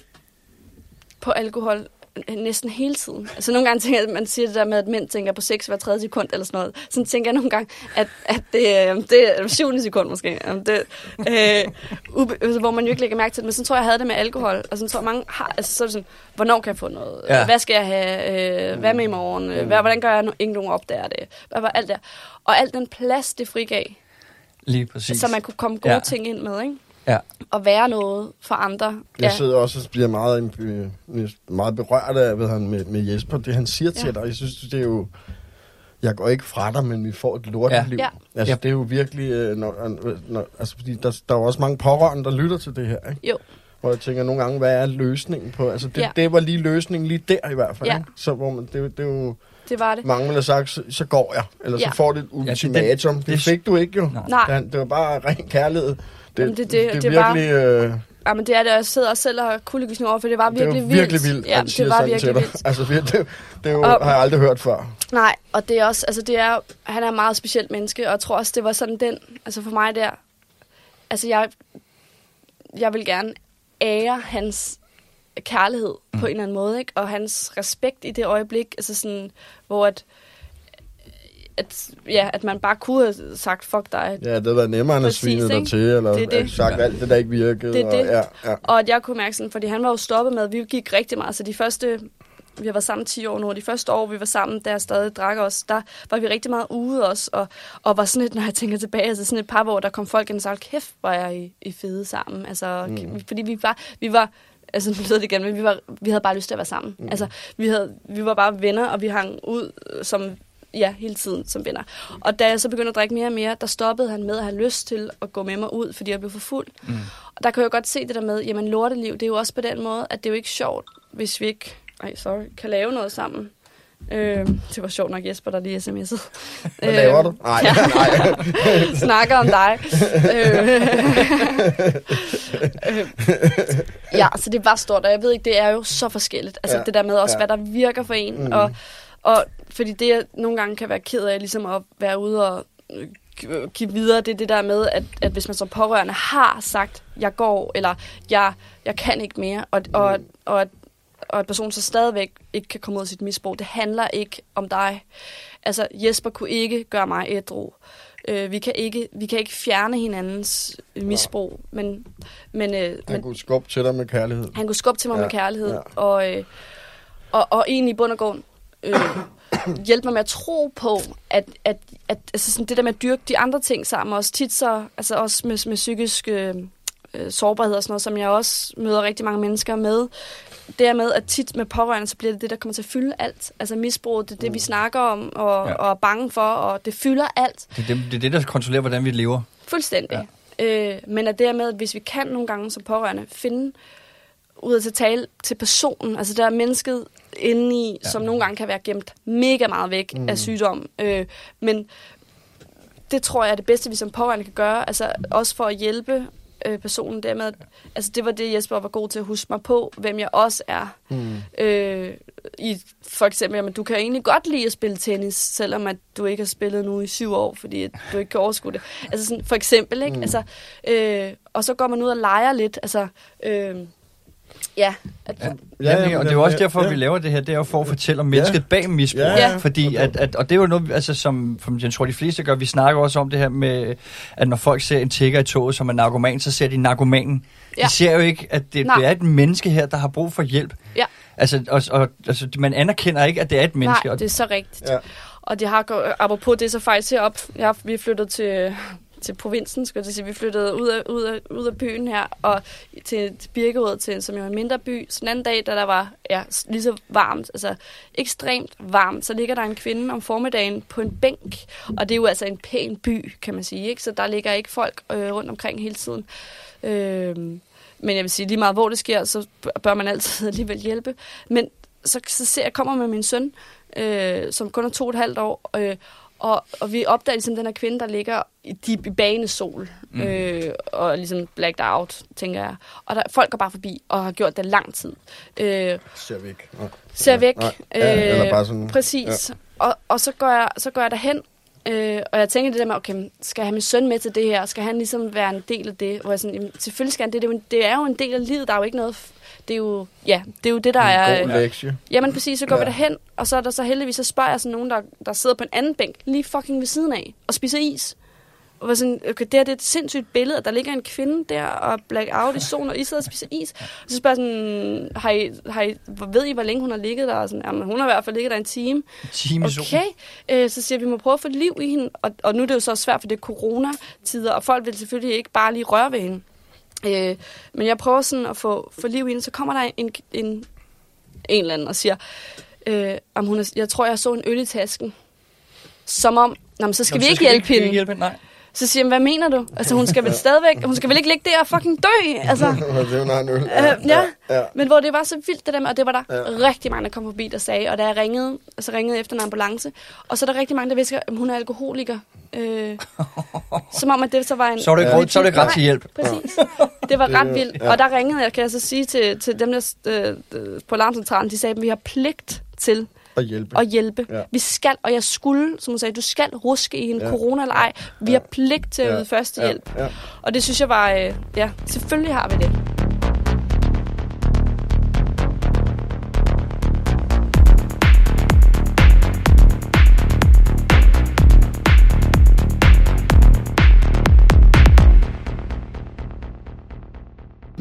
på alkohol næsten hele tiden. Altså nogle gange tænker jeg, at man siger det der med, at mænd tænker på sex hver tredje sekund eller sådan noget. Sådan tænker jeg nogle gange, at, at det, øh, det er syvende sekund måske. Det, øh, ube, altså, hvor man jo ikke lægger mærke til det. Men sådan tror jeg, jeg havde det med alkohol. Og sådan tror jeg, mange har, altså så er det sådan, hvornår kan jeg få noget? Ja. Hvad skal jeg have? Øh, hvad med i morgen? Øh, Hvad, hvordan gør jeg, når ingen nogen opdager det? Hvad var alt der? Og al den plads, det frigav, Lige præcis. så man kunne komme gode ja. ting ind med, ikke? Ja. Og være noget for andre. Jeg sidder også og bliver meget, øh, meget berørt af hvad han, med, med Jesper, det han siger til Ja. dig. Jeg synes, det er jo... Jeg går ikke fra dig, men vi får et lorteliv. Ja. Ja. Altså, Ja. det er jo virkelig... Øh, når, når, altså, fordi der, der er jo også mange pårørende, der lytter til det her, ikke? Jo. Hvor jeg tænker nogle gange, hvad er løsningen på... Altså, det, Ja. det var lige løsningen lige der i hvert fald, Ja. ikke? Så hvor man, det, er jo- det er jo... Det var det. Mange ville have sagt, så, så går jeg. Eller Ja. så får det et Ja, det- ultimatum. det, det- det fik du ikke jo. Nej. Nej. Det, det var bare ren kærlighed. Det, Jamen, det- det, det- det, det er var- virkelig... Øh, Ja, men det er det, og jeg sidder også selv og kuldegysning over, for det var det er virkelig vildt. virkelig vildt, Ja, det var virkelig vildt. Altså, det, det, det jo, Og- har jeg aldrig hørt før. Nej, og det er også, altså det er, han er et meget specielt menneske, og jeg tror også, det var sådan den, altså for mig der, altså jeg, jeg vil gerne ære hans kærlighed mm. på en eller anden måde, ikke? Og hans respekt i det øjeblik, altså sådan, hvor at, at, ja, at man bare kunne have sagt, fuck dig. Ja, det var nemmere end at svine dig til, eller Det det. sagt alt det, der ikke virkede. Det er det. Og, ja, ja. Og at jeg kunne mærke sådan, fordi han var jo stoppet med, at vi gik rigtig meget, så de første, vi har været sammen 10 år nu, og de første år, vi var sammen, jeg stadig drak os, der var vi rigtig meget ude også, og, og var sådan et, når jeg tænker tilbage, altså sådan et par, hvor der kom folk ind og sagde, kæft, hvor er I, I fede sammen, altså, mm. fordi vi var, vi var, altså nu lyder det igen, men vi, var, vi havde bare lyst til at være sammen. Mm. Altså, vi, havde, vi var bare venner, og vi hang ud øh, som ja, hele tiden som venner. Og da jeg så begyndte at drikke mere og mere, der stoppede han med at have lyst til at gå med mig ud, fordi jeg blev for fuld. Mm. Og der kan jeg jo godt se det der med, jamen lorteliv, det er jo også på den måde, at det er jo ikke sjovt, hvis vi ikke ej, sorry, kan lave noget sammen. Øh, det var sjovt nok Jesper, der lige sms'ede. Hvad laver du? Nej, ja. nej. snakker om dig. øh, øh, ja, så det er bare stort, og jeg ved ikke, det er jo så forskelligt. Altså Ja, det der med også, ja. hvad der virker for en. Mm. Og, og fordi det, jeg nogle gange kan være ked af, ligesom at være ude og øh, gi- give videre, det er det der med, at, at hvis man som pårørende har sagt, jeg går, eller jeg, jeg kan ikke mere, og, og, og, at, og at personen så stadigvæk ikke kan komme ud af sit misbrug, det handler ikke om dig. Altså, Jesper kunne ikke gøre mig ædru. Øh, vi, kan ikke, vi kan ikke fjerne hinandens øh, misbrug, men, men, øh, Han men kunne skubbe til dig med kærlighed. han kunne skubbe til mig Ja, med kærlighed, ja. og, øh, og, og egentlig i bund og grund øh, hjælpe mig med at tro på, at, at, at altså sådan det der med at dyrke de andre ting sammen, også tit så, altså også med, med psykisk øh, øh, sårbarhed og sådan noget, som jeg også møder rigtig mange mennesker med, det er med, at tit med pårørende, så bliver det det, der kommer til at fylde alt. Altså misbrug, det er det, vi snakker om, og, Ja. ja. og er bange for, og det fylder alt. Det, er det, det er det, der kontrollerer, hvordan vi lever. Fuldstændig. Ja. Øh, men at det er med, at hvis vi kan nogle gange som pårørende finde ud til tale til personen. Altså der er mennesket indeni, ja. Som nogle gange kan være gemt mega meget væk mm. af sygdom. Øh, men det tror jeg er det bedste, vi som pårørende kan gøre. Altså også for at hjælpe øh, personen dermed. at- Altså det var det, Jesper var god til at huske mig på, hvem jeg også er. Mm. Øh, i, for eksempel, jamen, du kan egentlig godt lide at spille tennis, selvom at du ikke har spillet nu i syv år, fordi at du ikke kan overskue det. Altså sådan, for eksempel, ikke? Mm. Altså, øh, og så går man ud og leger lidt. Altså, øh, ja, at, Ja. ja. Ja, og det er jo også derfor, ja. vi laver det her. Det er jo for at fortælle om mennesket Ja. bag misbrug. Ja, ja. Fordi, at, at, og det er jo noget, altså, som, som jeg tror, de fleste gør. Vi snakker også om det her med, at når folk ser en tigger i toget som en narkoman, så ser de narkomanen. Ja. De ser jo ikke, at det, Nej. det er et menneske her, der har brug for hjælp. Ja. Altså, og, og, altså, man anerkender ikke, at det er et menneske. Nej, det er så rigtigt. Ja. Og det har apropos det, så faktisk herop, jeg, vi er flyttet til, til provinsen, skulle jeg sige. Vi flyttede ud af, ud, af, ud af byen her, og til, til Birkerød, til, som jo er en mindre by. Så den anden dag, da der var ja, lige så varmt, altså ekstremt varmt, så ligger der en kvinde om formiddagen på en bænk. Og det er jo altså en pæn by, kan man sige. Ikke? Så der ligger ikke folk øh, rundt omkring hele tiden. Øh, men jeg vil sige, lige meget hvor det sker, så bør man altid alligevel hjælpe. Men så, så ser jeg, kommer med min søn, øh, som kun er to og et halvt år, øh, og, og vi opdager ligesom den her kvinde, der ligger i, de, i bagende sol, mm. øh, og ligesom blacked out, tænker jeg. Og der, folk går bare forbi, og har gjort det lang tid. Øh, Ser væk. Nej. ser væk. Nej. Ja, eller bare sådan... Præcis. Ja. Og, og så går jeg, så går jeg derhen, øh, og jeg tænker det der med, okay, skal jeg have min søn med til det her? Skal han ligesom være en del af det? Hvor jeg sådan, jamen, selvfølgelig skal han det. Det er, jo en, det er jo en del af livet. Der er jo ikke noget... Det er jo, ja, det er jo det, der er... En god lektie. Jamen præcis, så går Ja. vi derhen, og så er der så heldigvis, så spørger jeg sådan nogen, der, der sidder på en anden bænk, lige fucking ved siden af, og spiser is. Og var sådan, okay, det, her, det er et sindssygt billede, at der ligger en kvinde der og black out i solen, og I sidder og spiser is. Og så spørger jeg sådan, har I, har I, ved I, hvor længe hun har ligget der? Og sådan, jamen, hun har i hvert fald ligget der en time. Time i solen. Okay, øh, så siger jeg, vi må prøve at få liv i hende. Og, og nu er det jo så svært, for det er coronatider, og folk vil selvfølgelig ikke bare lige røre ved hende. Øh, men jeg prøver sådan at få, få liv i hende, så kommer der en, en, en eller anden og siger, øh, om hun er, jeg tror, jeg så en øl i tasken. Som om, Nå, men så skal Jamen, vi så ikke skal hjælpe vi hende. ikke hjælpe hende. Nej. Så siger jeg, hvad mener du? Altså, hun skal vel stadigvæk, hun skal vel ikke ligge der og fucking dø? Altså, det er jo en øl. Øh, ja. ja. men hvor det var så vildt det der med, og det var der Ja. ja. rigtig mange, der kom forbi, der sagde, og da jeg ringede, altså ringede efter en ambulance, og så er der rigtig mange, der visker, at hun er alkoholiker. Øh, som om, at det så var en... Så er du ikke, råd- så er du ikke ret Nej, til hjælp. Præcis. Det var ret Det- vildt. ja. Og der ringede jeg, kan jeg så sige til, til dem, der øh, på alarmcentralen, de sagde, at vi har pligt til Og hjælpe. at hjælpe. Ja. Vi skal, og jeg skulle, som hun sagde, du skal ruske i en Ja. ja. corona eller ej. Vi Ja. har pligt til at yde førstehjælp. Ja. ja. Og det synes jeg var, øh, ja, selvfølgelig har vi det.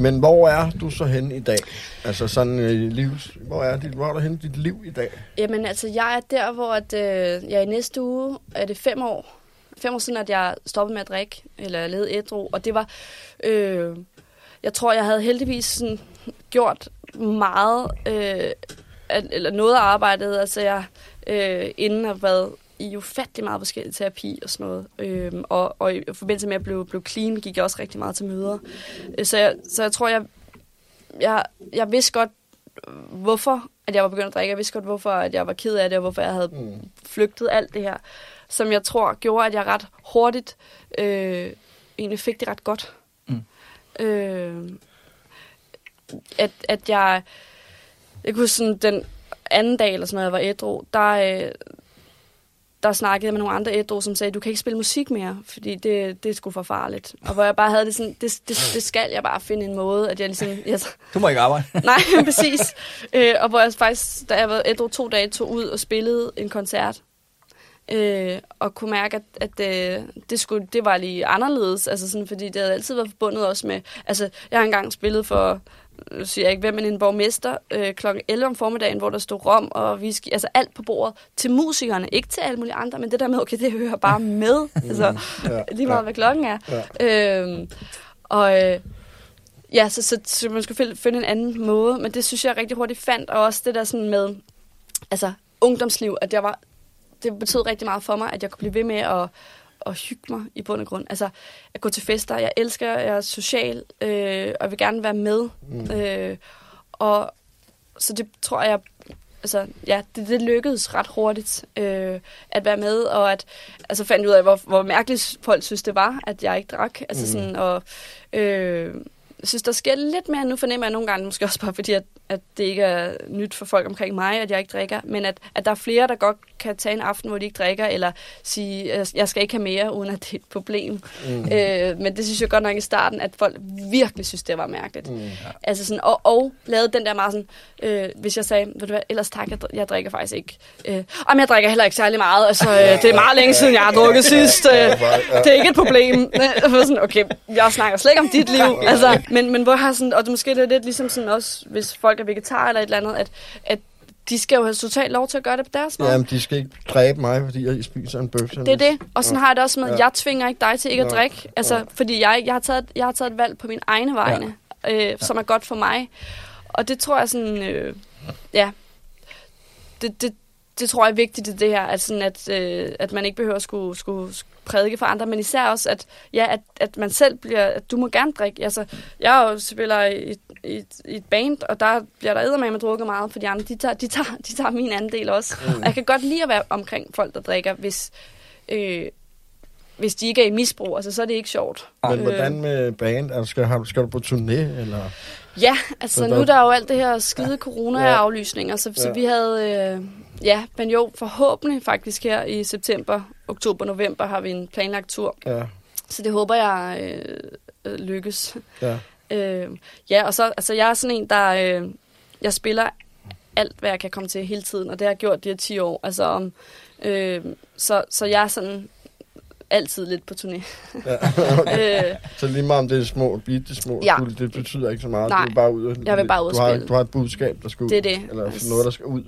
Men hvor er du så henne i dag? Altså sådan øh, livs... Hvor er, dit, hvor er du henne i dit liv i dag? Jamen altså, jeg er der, hvor at, øh, jeg i næste uge er det fem år. Fem år siden, at jeg stoppede med at drikke, eller led ædru. Og det var, øh, jeg tror, jeg havde heldigvis sådan, gjort meget, øh, eller noget af arbejdet. Altså jeg, øh, inden har været i ufattelig meget forskellig terapi og sådan noget. Øh, og, og i forbindelse med at blive, blive clean, gik jeg også rigtig meget til møder. Øh, Så jeg, så jeg tror, jeg, jeg, jeg vidste godt, hvorfor at jeg var begyndt at drikke. Jeg vidste godt, hvorfor at jeg var ked af det, og hvorfor jeg havde Mm. flygtet alt det her. Som jeg tror gjorde, at jeg ret hurtigt øh, egentlig fik det ret godt. Mm. Øh, at, at jeg... Jeg kunne sådan, den anden dag, eller sådan noget, jeg var ædru, der, øh, der snakkede jeg med nogle andre ædru, som sagde, du kan ikke spille musik mere, fordi det, det er sgu for farligt. Og hvor jeg bare havde det sådan, det, det, det skal jeg bare finde en måde, at jeg ligesom... Jeg, Du må ikke arbejde. Nej, præcis. Øh, og hvor jeg faktisk, da jeg var ædru to dage, tog ud og spillede en koncert. Øh, og kunne mærke, at, at øh, det, skulle, det var lige anderledes. Altså sådan, fordi det havde altid været forbundet også med... Altså, jeg har engang spillet for nu siger jeg ikke hvem, men en borgmester øh, kl. 11 om formiddagen, hvor der stod rom og whisky, altså alt på bordet til musikerne, ikke til alle mulige andre, men det der med, okay, det hører bare med, altså Ja. lige meget, hvad klokken er. Ja. Øhm, og øh, ja, så, så, så man skulle finde- finde en anden måde, men det synes jeg rigtig hurtigt fandt, og også det der sådan med, altså ungdomsliv, at jeg var, det betød rigtig meget for mig, at jeg kunne blive ved med at, at hygge mig i bund og grund. Altså at gå til fester, jeg elsker, jeg er social, øh, og jeg vil gerne være med. Mm. Øh, og så det tror jeg, altså, ja, det, det lykkedes ret hurtigt øh, at være med, og at, altså fandt ud af, hvor, hvor mærkeligt folk synes, det var, at jeg ikke drak. Altså Mm. sådan, og øh, jeg synes, der sker lidt mere, nu fornemmer jeg nogle gange, måske også bare fordi, at, at det ikke er nyt for folk omkring mig, at jeg ikke drikker, men at, at der er flere, der godt kan tage en aften, hvor de ikke drikker, eller sige, "Jeg- jeg skal ikke have mere, uden at det er et problem. Mm. Øh, men det synes jeg godt nok i starten, at folk virkelig synes, det var mærkeligt. Mm. Altså sådan, og, og lavede den der meget sådan, øh, hvis jeg sagde, ved du hvad, ellers tak, jeg, jeg drikker faktisk ikke. Øh, og jeg drikker heller ikke særlig meget, altså øh, det er meget længe siden, jeg har drukket sidst. Øh, det er ikke et problem. Sådan, okay, jeg snakker slet ikke om dit liv. Altså, men, men hvor har sådan, og det måske det er lidt ligesom sådan også, hvis folk er vegetar eller et eller andet, at, at de skal jo have totalt lov til at gøre det på deres måde. Jamen, de skal ikke dræbe mig, fordi jeg spiser en bøf. Det er det. Og sådan har jeg det også med, at Ja. jeg tvinger ikke dig til ikke at Ja. drikke. Altså, Ja. fordi jeg, jeg, har taget, jeg har taget et valg på min egne vegne, øh, som er godt for mig. Og det tror jeg sådan, øh, ja, det, det, det tror jeg er vigtigt i det her, at, sådan at, øh, at man ikke behøver at skulle, skulle prædike for andre, men især også, at, ja, at, at man selv bliver, at du må gerne drikke. Altså, jeg jo spiller i, i, i et band, og der bliver der eddermame drukket meget, for de andre, de tager, de tager, de tager min andel også. Mm. Og jeg kan godt lide at være omkring folk, der drikker, hvis, øh, hvis de ikke er i misbrug, altså så er det ikke sjovt. Men Øh. hvordan med band? Altså, skal, skal du på turné, eller? Ja, altså Så nu der- er jo alt det her skide corona-aflysninger, så, så Ja. vi havde, øh, ja, men jo, forhåbentlig faktisk her i september, oktober, november har vi en planlagt tur, Ja, så det håber jeg øh, øh, lykkes. ja. Øh, ja, og så, altså jeg er sådan en, der, øh, jeg spiller alt, hvad jeg kan komme til hele tiden, og det har jeg gjort de her 10 år, altså om, øh, så, så jeg er sådan altid lidt på turné. ja. øh, Så lige meget om det er små, bitte små, Ja. ja. det betyder ikke så meget. Nej. Du er bare ud Jeg vil bare ud du har, du har et budskab, der skal ud. Det er det. Eller Altså- noget, der skal ud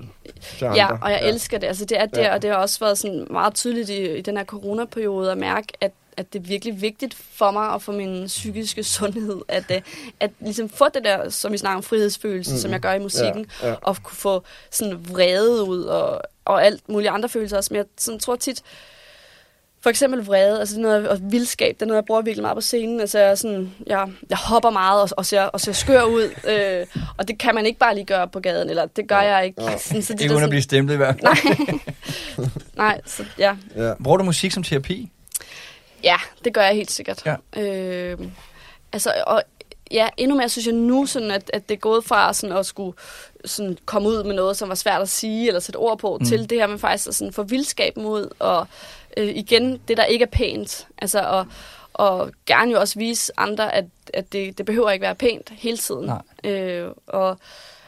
til andre. Ja, og jeg ja. elsker det. Altså, det er det, Ja. og det har også været sådan meget tydeligt i, i den her coronaperiode at mærke, at at det er virkelig vigtigt for mig og for min psykiske sundhed, at, øh, at ligesom få det der, som vi snakker om, frihedsfølelse, mm. Som jeg gør i musikken, Ja, ja. og kunne få sådan vrede ud, og, og alt mulige andre følelser også. Men jeg sådan, tror tit, for eksempel vrede, altså det er noget, og vildskab, det er noget, jeg bruger virkelig meget på scenen. Altså jeg, er sådan, jeg, jeg hopper meget og, og, ser, og ser skør ud, øh, og det kan man ikke bare lige gøre på gaden, eller det gør jeg ikke. Ja. Sådan, så det, Ikke uden at blive stemplet i hvert fald. Nej, så ja. Ja. Bruger du musik som terapi? Ja, det gør jeg helt sikkert. Ja. Øh, altså, og ja, endnu mere synes jeg nu, sådan at, at det er gået fra sådan at skulle sådan komme ud med noget, som var svært at sige eller sætte ord på, Mm. mm. til det her med faktisk at sådan få vildskaben ud, og øh, igen, det der ikke er pænt. Altså, og, og gerne jo også vise andre, at, at det, det behøver ikke være pænt hele tiden. Nej. Øh, og,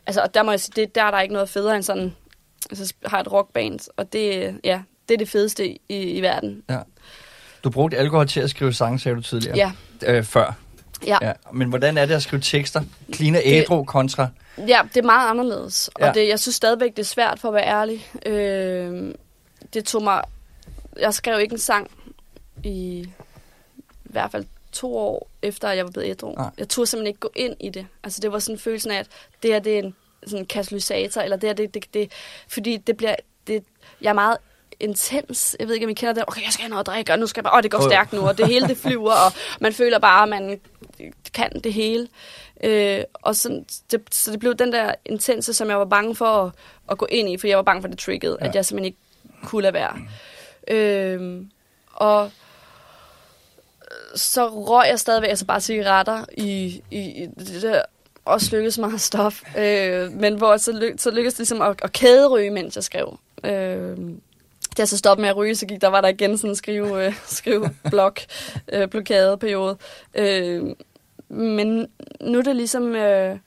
altså, og der må jeg sige, det, der er der ikke noget federe end sådan, altså har et rockband, og det, ja, det er det fedeste i, i verden. Du brugte alkohol til at skrive sange, sagde du tidligere. Ja, Øh, før. ja. Ja. Men hvordan er det at skrive tekster? Og ædru kontra... Ja, det er meget anderledes. Ja. Og det, jeg synes stadigvæk, det er svært for at være ærlig. Øh, det tog mig... Jeg skrev ikke en sang i, i hvert fald to år efter, at jeg var blevet ædru. Nej. Jeg turde simpelthen ikke gå ind i det. Altså, det var sådan følelsen af, at det her det er en sådan en katalysator, eller det her, det, det, det, fordi det bliver... Det, jeg er meget intens. Jeg ved ikke, om I kender det. Okay, jeg skal have noget at drikke, og nu skal jeg bare... Åh, det går stærkt nu, og det hele det flyver, og man føler bare, at man kan det hele. Øh, og sådan, det, så det blev den der intense, som jeg var bange for at, at gå ind i, for jeg var bange for, at det triggede. Ja. at jeg simpelthen ikke kunne lade være. Øhm, og så røg jeg stadigvæk altså bare cigaretter i, i, i det der også lykkedes mig at stoppe. Øh, men hvor så, ly- så lykkedes det ligesom at, at kæderyge, mens jeg skrev. Øh, da jeg så stoppede med at ryge, så gik der var der igen sådan en skrive, øh, skrive blok, øh, blokadeperiode. Øh, men nu er det ligesom... Øh,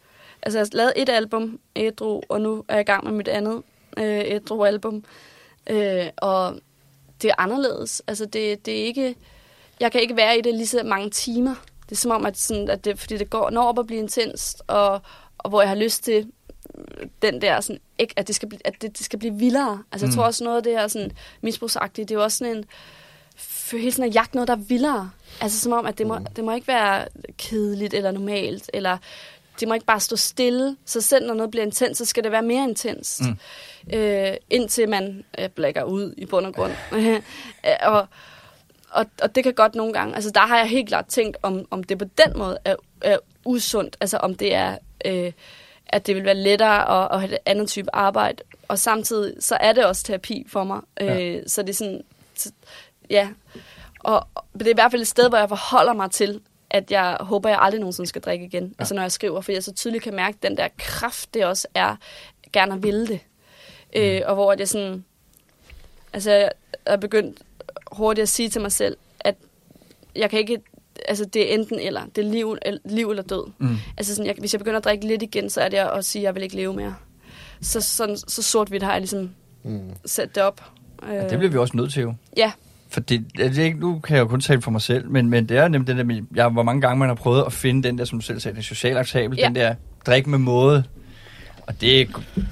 altså, jeg har lavet et album, Ædru, og nu er jeg i gang med mit andet øh, Ædru-album. Øh, og det er anderledes. Altså, det, det er ikke... Jeg kan ikke være i det lige så mange timer. Det er som om, at, sådan, at det, fordi det går når op at blive intenst, og, og hvor jeg har lyst til den der, sådan, ikke, at, det skal blive, at det, det skal blive vildere. Altså, jeg Mm. tror også noget af det her sådan, misbrugsagtige, det er jo også sådan en, for hele sådan at jagte noget, der er vildere. Altså som om, at det må, det må ikke være kedeligt eller normalt, eller det må ikke bare stå stille. Så selv når noget bliver intens, så skal det være mere intenst. Mm. Øh, indtil man øh, blækker ud i bund og grund. Øh, og, og, og det kan godt nogle gange, altså der har jeg helt klart tænkt, om, om det på den måde er, er usundt, altså om det er, øh, at det vil være lettere at, at have et andet type arbejde. Og samtidig, så er det også terapi for mig. Ja. Øh, så det er sådan, så, ja. Og, og det er i hvert fald et sted, hvor jeg forholder mig til, at jeg håber, jeg aldrig nogensinde skal drikke igen. Ja. Altså når jeg skriver, for jeg så tydeligt kan mærke den der kraft, det også er gerne at ville det. Mm. Øh, og hvor det sådan, altså jeg er begyndt hurtigt at sige til mig selv, at jeg kan ikke, altså det er enten eller, det er liv, liv eller død. Mm. Altså sådan, jeg, hvis jeg begynder at drikke lidt igen, så er det at sige, at jeg vil ikke leve mere. Så, sådan, så sort-hvidt har jeg ligesom Mm. sat det op. Øh, Ja, det bliver vi også nødt til jo. Ja, For det, det er ikke, nu kan jeg jo kun tale for mig selv, men, men det er nemlig den der, med- jeg, hvor mange gange man har prøvet at finde den der, som du selv sagde, den socialt acceptabel, Ja. den der drik med måde. Og det er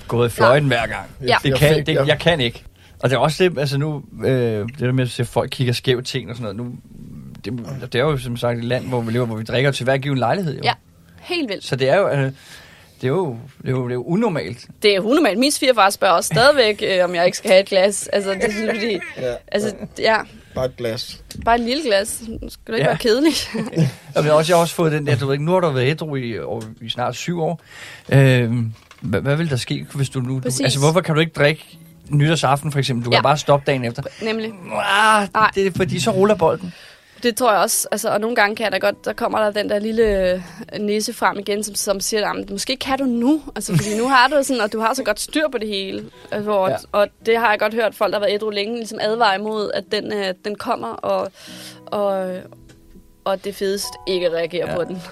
gået i fløjten hver gang. Ja. Det Jeg kan, det, jeg- jeg kan ikke. Og det er også det, altså nu, øh, det der med at se, at folk kigger skævt ting og sådan noget. Nu, det, det er jo som sagt et land, hvor vi lever, hvor vi drikker til hver given lejlighed. Jo. Ja. helt vildt. Så det er jo, øh, det er jo, det er jo, det er jo unormalt. Det er unormalt. Min svigerfar spørger også stadigvæk, øh, om jeg ikke skal have et glas. Altså, det er fordi, Ja. altså, ja, Bare et glas. bare et lille glas. Nu skal det ikke Ja. være kedeligt. Og men også, jeg har også fået den der, du ved ikke, nu har du været ædru i, i snart syv år. Øh, hvad, hvad vil der ske, hvis du nu... Du, altså, hvorfor kan du ikke drikke nytårsaften, for eksempel? Du kan Ja. bare stoppe dagen efter. Nemlig. Ah, det er fordi, så ruller bolden. Det tror jeg også. Altså, og nogle gange kan jeg da godt, der kommer der den der lille øh, næse frem igen, som, som siger, at måske kan du nu. Altså, fordi nu har du sådan, og du har så godt styr på det hele. Altså, hvor, Ja. Og det har jeg godt hørt folk, der har været ædru længe, ligesom advare imod, at den, øh, den kommer, og, og, og det fedest ikke reagere ja. på den.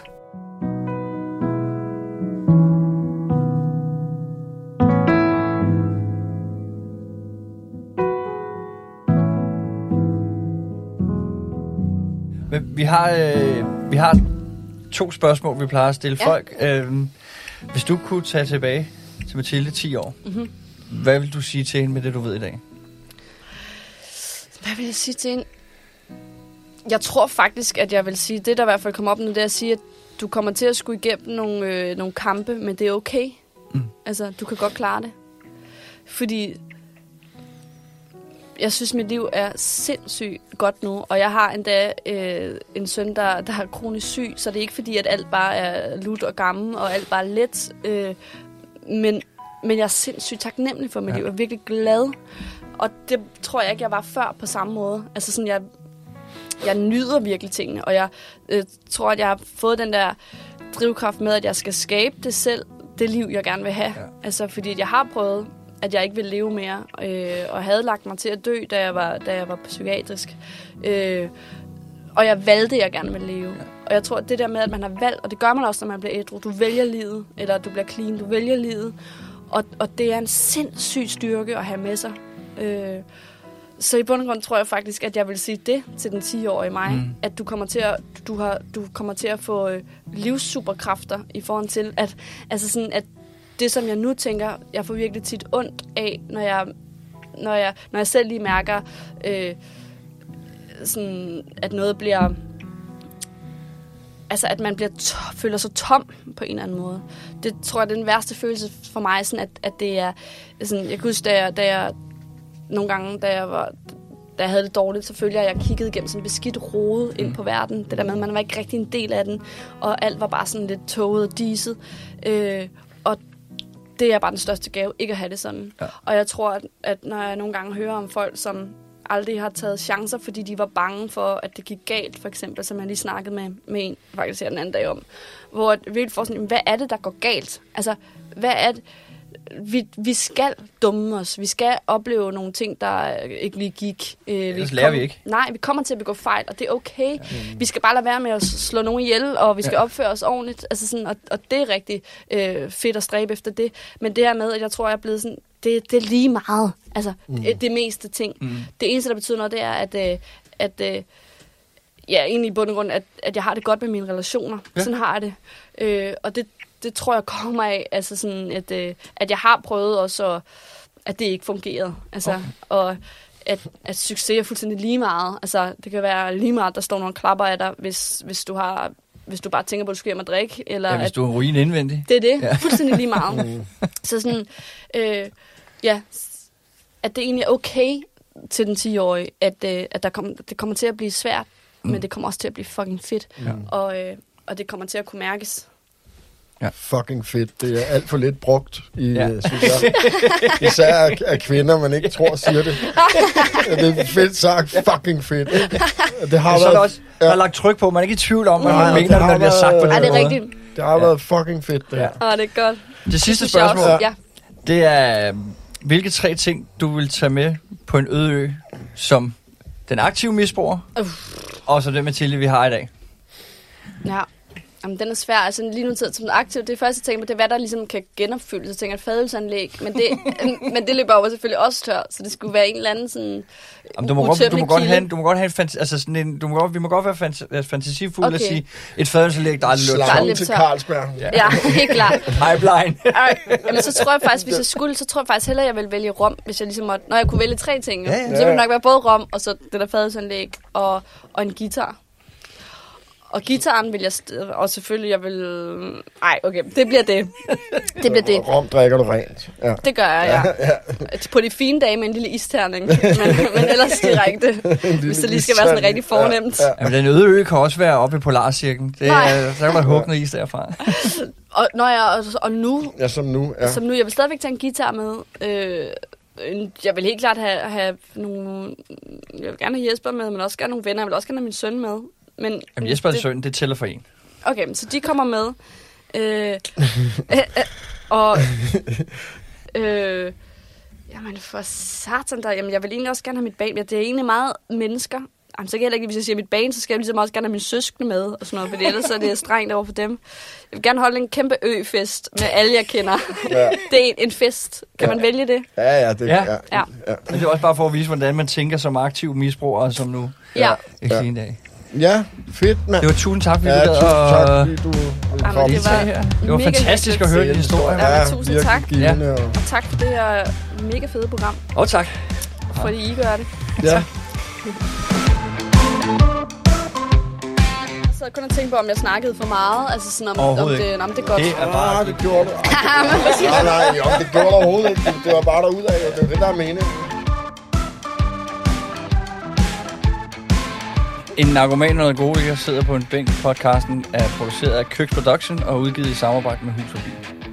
Vi har, øh, vi har to spørgsmål, vi plejer at stille Ja. folk. Øh, hvis du kunne tage tilbage til Mathilde 10 år, Mhm. hvad vil du sige til hende med det, du ved i dag? Hvad vil jeg sige til en? Jeg tror faktisk, at jeg vil sige, det der i hvert fald kommer op nu, det er at sige, at du kommer til at skulle igennem nogle, øh, nogle kampe, men det er okay. Mm. Altså, du kan godt klare det. Fordi jeg synes, mit liv er sindssygt godt nu, og jeg har endda øh, en søn, der, der er kronisk syg, så det er ikke fordi, at alt bare er lut og gammel, og alt bare er let. Øh, men, men jeg er sindssygt taknemmelig for mit Ja. liv. Jeg er virkelig glad. Og det tror jeg ikke, jeg var før på samme måde. Altså sådan, jeg, jeg nyder virkelig tingene, og jeg øh, tror, at jeg har fået den der drivkraft med, at jeg skal skabe det selv, det liv, jeg gerne vil have. Ja. Altså, fordi at jeg har prøvet, at jeg ikke vil leve mere, øh, og havde lagt mig til at dø, da jeg var, da jeg var psykiatrisk. Øh, og jeg valgte, at jeg gerne vil leve. Og jeg tror, at det der med, at man har valgt, og det gør man også, når man bliver ædru. Du vælger livet, eller du bliver clean, du vælger livet. Og, og det er en sindssyg styrke at have med sig. Øh, så i bund og grund tror jeg faktisk, at jeg vil sige det til den 10-årige mig. Mm. At du kommer til at, du har, du kommer til at få øh, livssuperkræfter i forhold til, at, altså sådan, at det, som jeg nu tænker, jeg får virkelig tit ondt af, når jeg, når jeg, når jeg selv lige mærker, øh, sådan, at noget bliver... Altså, at man bliver to- føler sig tom på en eller anden måde. Det tror jeg, det er den værste følelse for mig, sådan at, at det er... Sådan, jeg kan huske, da jeg, da jeg nogle gange, da jeg var da jeg havde det dårligt, så følte jeg, at jeg kiggede igennem sådan en beskidt rode ind på verden. Det der med, at man var ikke rigtig en del af den, og alt var bare sådan lidt toget og diset. Øh, det er bare den største gave, ikke at have det sådan. Ja. Og jeg tror, at, at når jeg nogle gange hører om folk, som aldrig har taget chancer, fordi de var bange for, at det gik galt, for eksempel, som jeg lige snakkede med, med en, faktisk her den anden dag om, hvor at virkelig får sådan, hvad er det, der går galt? Altså, hvad er det? Vi, vi skal dumme os. Vi skal opleve nogle ting, der ikke lige gik. Øh, Ellers lærer vi ikke. Nej, vi kommer til at begå fejl, og det er okay. Ja. Vi skal bare lade være med at slå nogen ihjel, og vi skal Ja. opføre os ordentligt. Altså sådan, og, og det er rigtig øh, fedt at stræbe efter det. Men det her med, at jeg tror, jeg er blevet sådan, det, det er lige meget. Altså, mm. det, det meste ting. Mm. Det eneste, der betyder noget, det er, at, øh, at øh, ja, egentlig i bund og grund, at, at jeg har det godt med mine relationer. Ja. Sådan har jeg det. Øh, og det, det tror jeg kommer af, altså sådan, at, øh, at jeg har prøvet også, at, at det ikke fungerede. Altså, Okay. Og at, at succes er fuldstændig lige meget. Altså, det kan være lige meget, der står nogle klapper af dig, hvis, hvis du har hvis du bare tænker på, at du skal hjem og drikke, eller Ja, hvis at du er ruin indvendig. det er det. Ja. Fuldstændig lige meget. Så sådan, øh, ja, at det egentlig er okay til den 10-årige, at, øh, at der kom, det kommer til at blive svært, mm. men det kommer også til at blive fucking fedt. Ja. Og, øh, og det kommer til at kunne mærkes. Ja. fucking fedt. Det er alt for lidt brugt, i, Ja. ja. synes jeg. Især af, af kvinder, man ikke tror siger det. Ja, Det er fedt sagt, fucking fedt. Det har så der været, også der er lagt tryk på, man er ikke i tvivl om, hvad man det mener, når har det bliver sagt på den Ej, det er måde. rigtigt. det har været fucking fedt, det Ja. her. Åh, det er godt. Det sidste spørgsmål. Ja. det er, hvilke tre ting, du vil tage med på en øde ø, som den aktive misbruger, og så den Mathilde, vi har i dag? Ja. Jamen, den er svær. Altså, lige nu som aktiv, det første, jeg tænker på, det er, hvad der ligesom kan genopfyldes. Jeg tænker, et fadelsanlæg. Men det, men det løber over selvfølgelig også tør, så det skulle være en eller anden sådan Jamen, du, må godt, du, må godt have, du må godt have en fantasi, altså sådan en, du må godt, vi må godt være fant- fantasifulde okay. At sige, et fadelsanlæg, der aldrig løber Der er lidt til tør. Carlsberg. Ja. Ja, helt klart. Pipeline. Jamen, så tror jeg faktisk, hvis jeg skulle, så tror jeg faktisk hellere, jeg ville vælge rom, hvis jeg ligesom måtte, når jeg kunne vælge tre ting. Ja. ja. Så ville det nok være både rom, og så det der fadelsanlæg, og, og en guitar. Og gitaren vil jeg, st- og selvfølgelig, jeg vil... Nej, okay, det bliver det. Det bliver det. Rom drikker du rent. Ja. Det gør jeg, ja. På de fine dage med en lille isterning. Men, men ellers direkte, hvis det lige skal være sådan rigtig fornemt. Ja, ja. Jamen, den øde ø kan også være oppe i Polarcirklen. Det, Nej. er, så kan man hugge noget is derfra. Og, når jeg, og, og nu, ja, som nu. Ja. ja. som nu, jeg vil stadigvæk tage en guitar med. Øh, en- jeg vil helt klart have, have nogle... Jeg vil gerne have Jesper med, men også gerne nogle venner. Jeg vil også gerne have min søn med. Men Jamen, Jesper det, søn, det tæller for en. Okay, men så de kommer med. Øh, øh, øh, og... Øh, jamen for satan der. Jamen jeg vil egentlig også gerne have mit band. Ja, det er egentlig meget mennesker. Jamen, så kan jeg heller ikke, hvis jeg siger mit band, så skal jeg ligesom også gerne have mine søskende med, og sådan noget, fordi ellers så er det strengt over for dem. Jeg vil gerne holde en kæmpe øfest med alle, jeg kender. Ja. Det er en, en fest. Kan man vælge det? Ja, ja, det, Ja. ja. Ja. ja. Men det er også bare for at vise, hvordan man tænker som aktiv misbruger, som nu Ja. ikke Ja. ja. en dag. Ja, fedt, mand. Det var tusind tak, fordi Ja, du tusind gad tak, at fordi du Jamen, komme. det var-. Det var fantastisk at høre din historie. Ja, Ja, tusind tak. Givende, og, Og tak for det her mega fede program, Og tak. fordi I gør det. ja. Jeg sad kun og tænkte på, om jeg snakkede for meget. Altså sådan om, om det, men det er godt. Det er bare... Ah, det gjorde du. Nej, nej, jo, det gjorde du overhovedet ikke. Det var bare derudad. Det er det, der er meningen. En narkoman og alkoholiker sidder på en bænk. Podcasten er produceret af Køks Production og udgivet i samarbejde med Hus og Bil.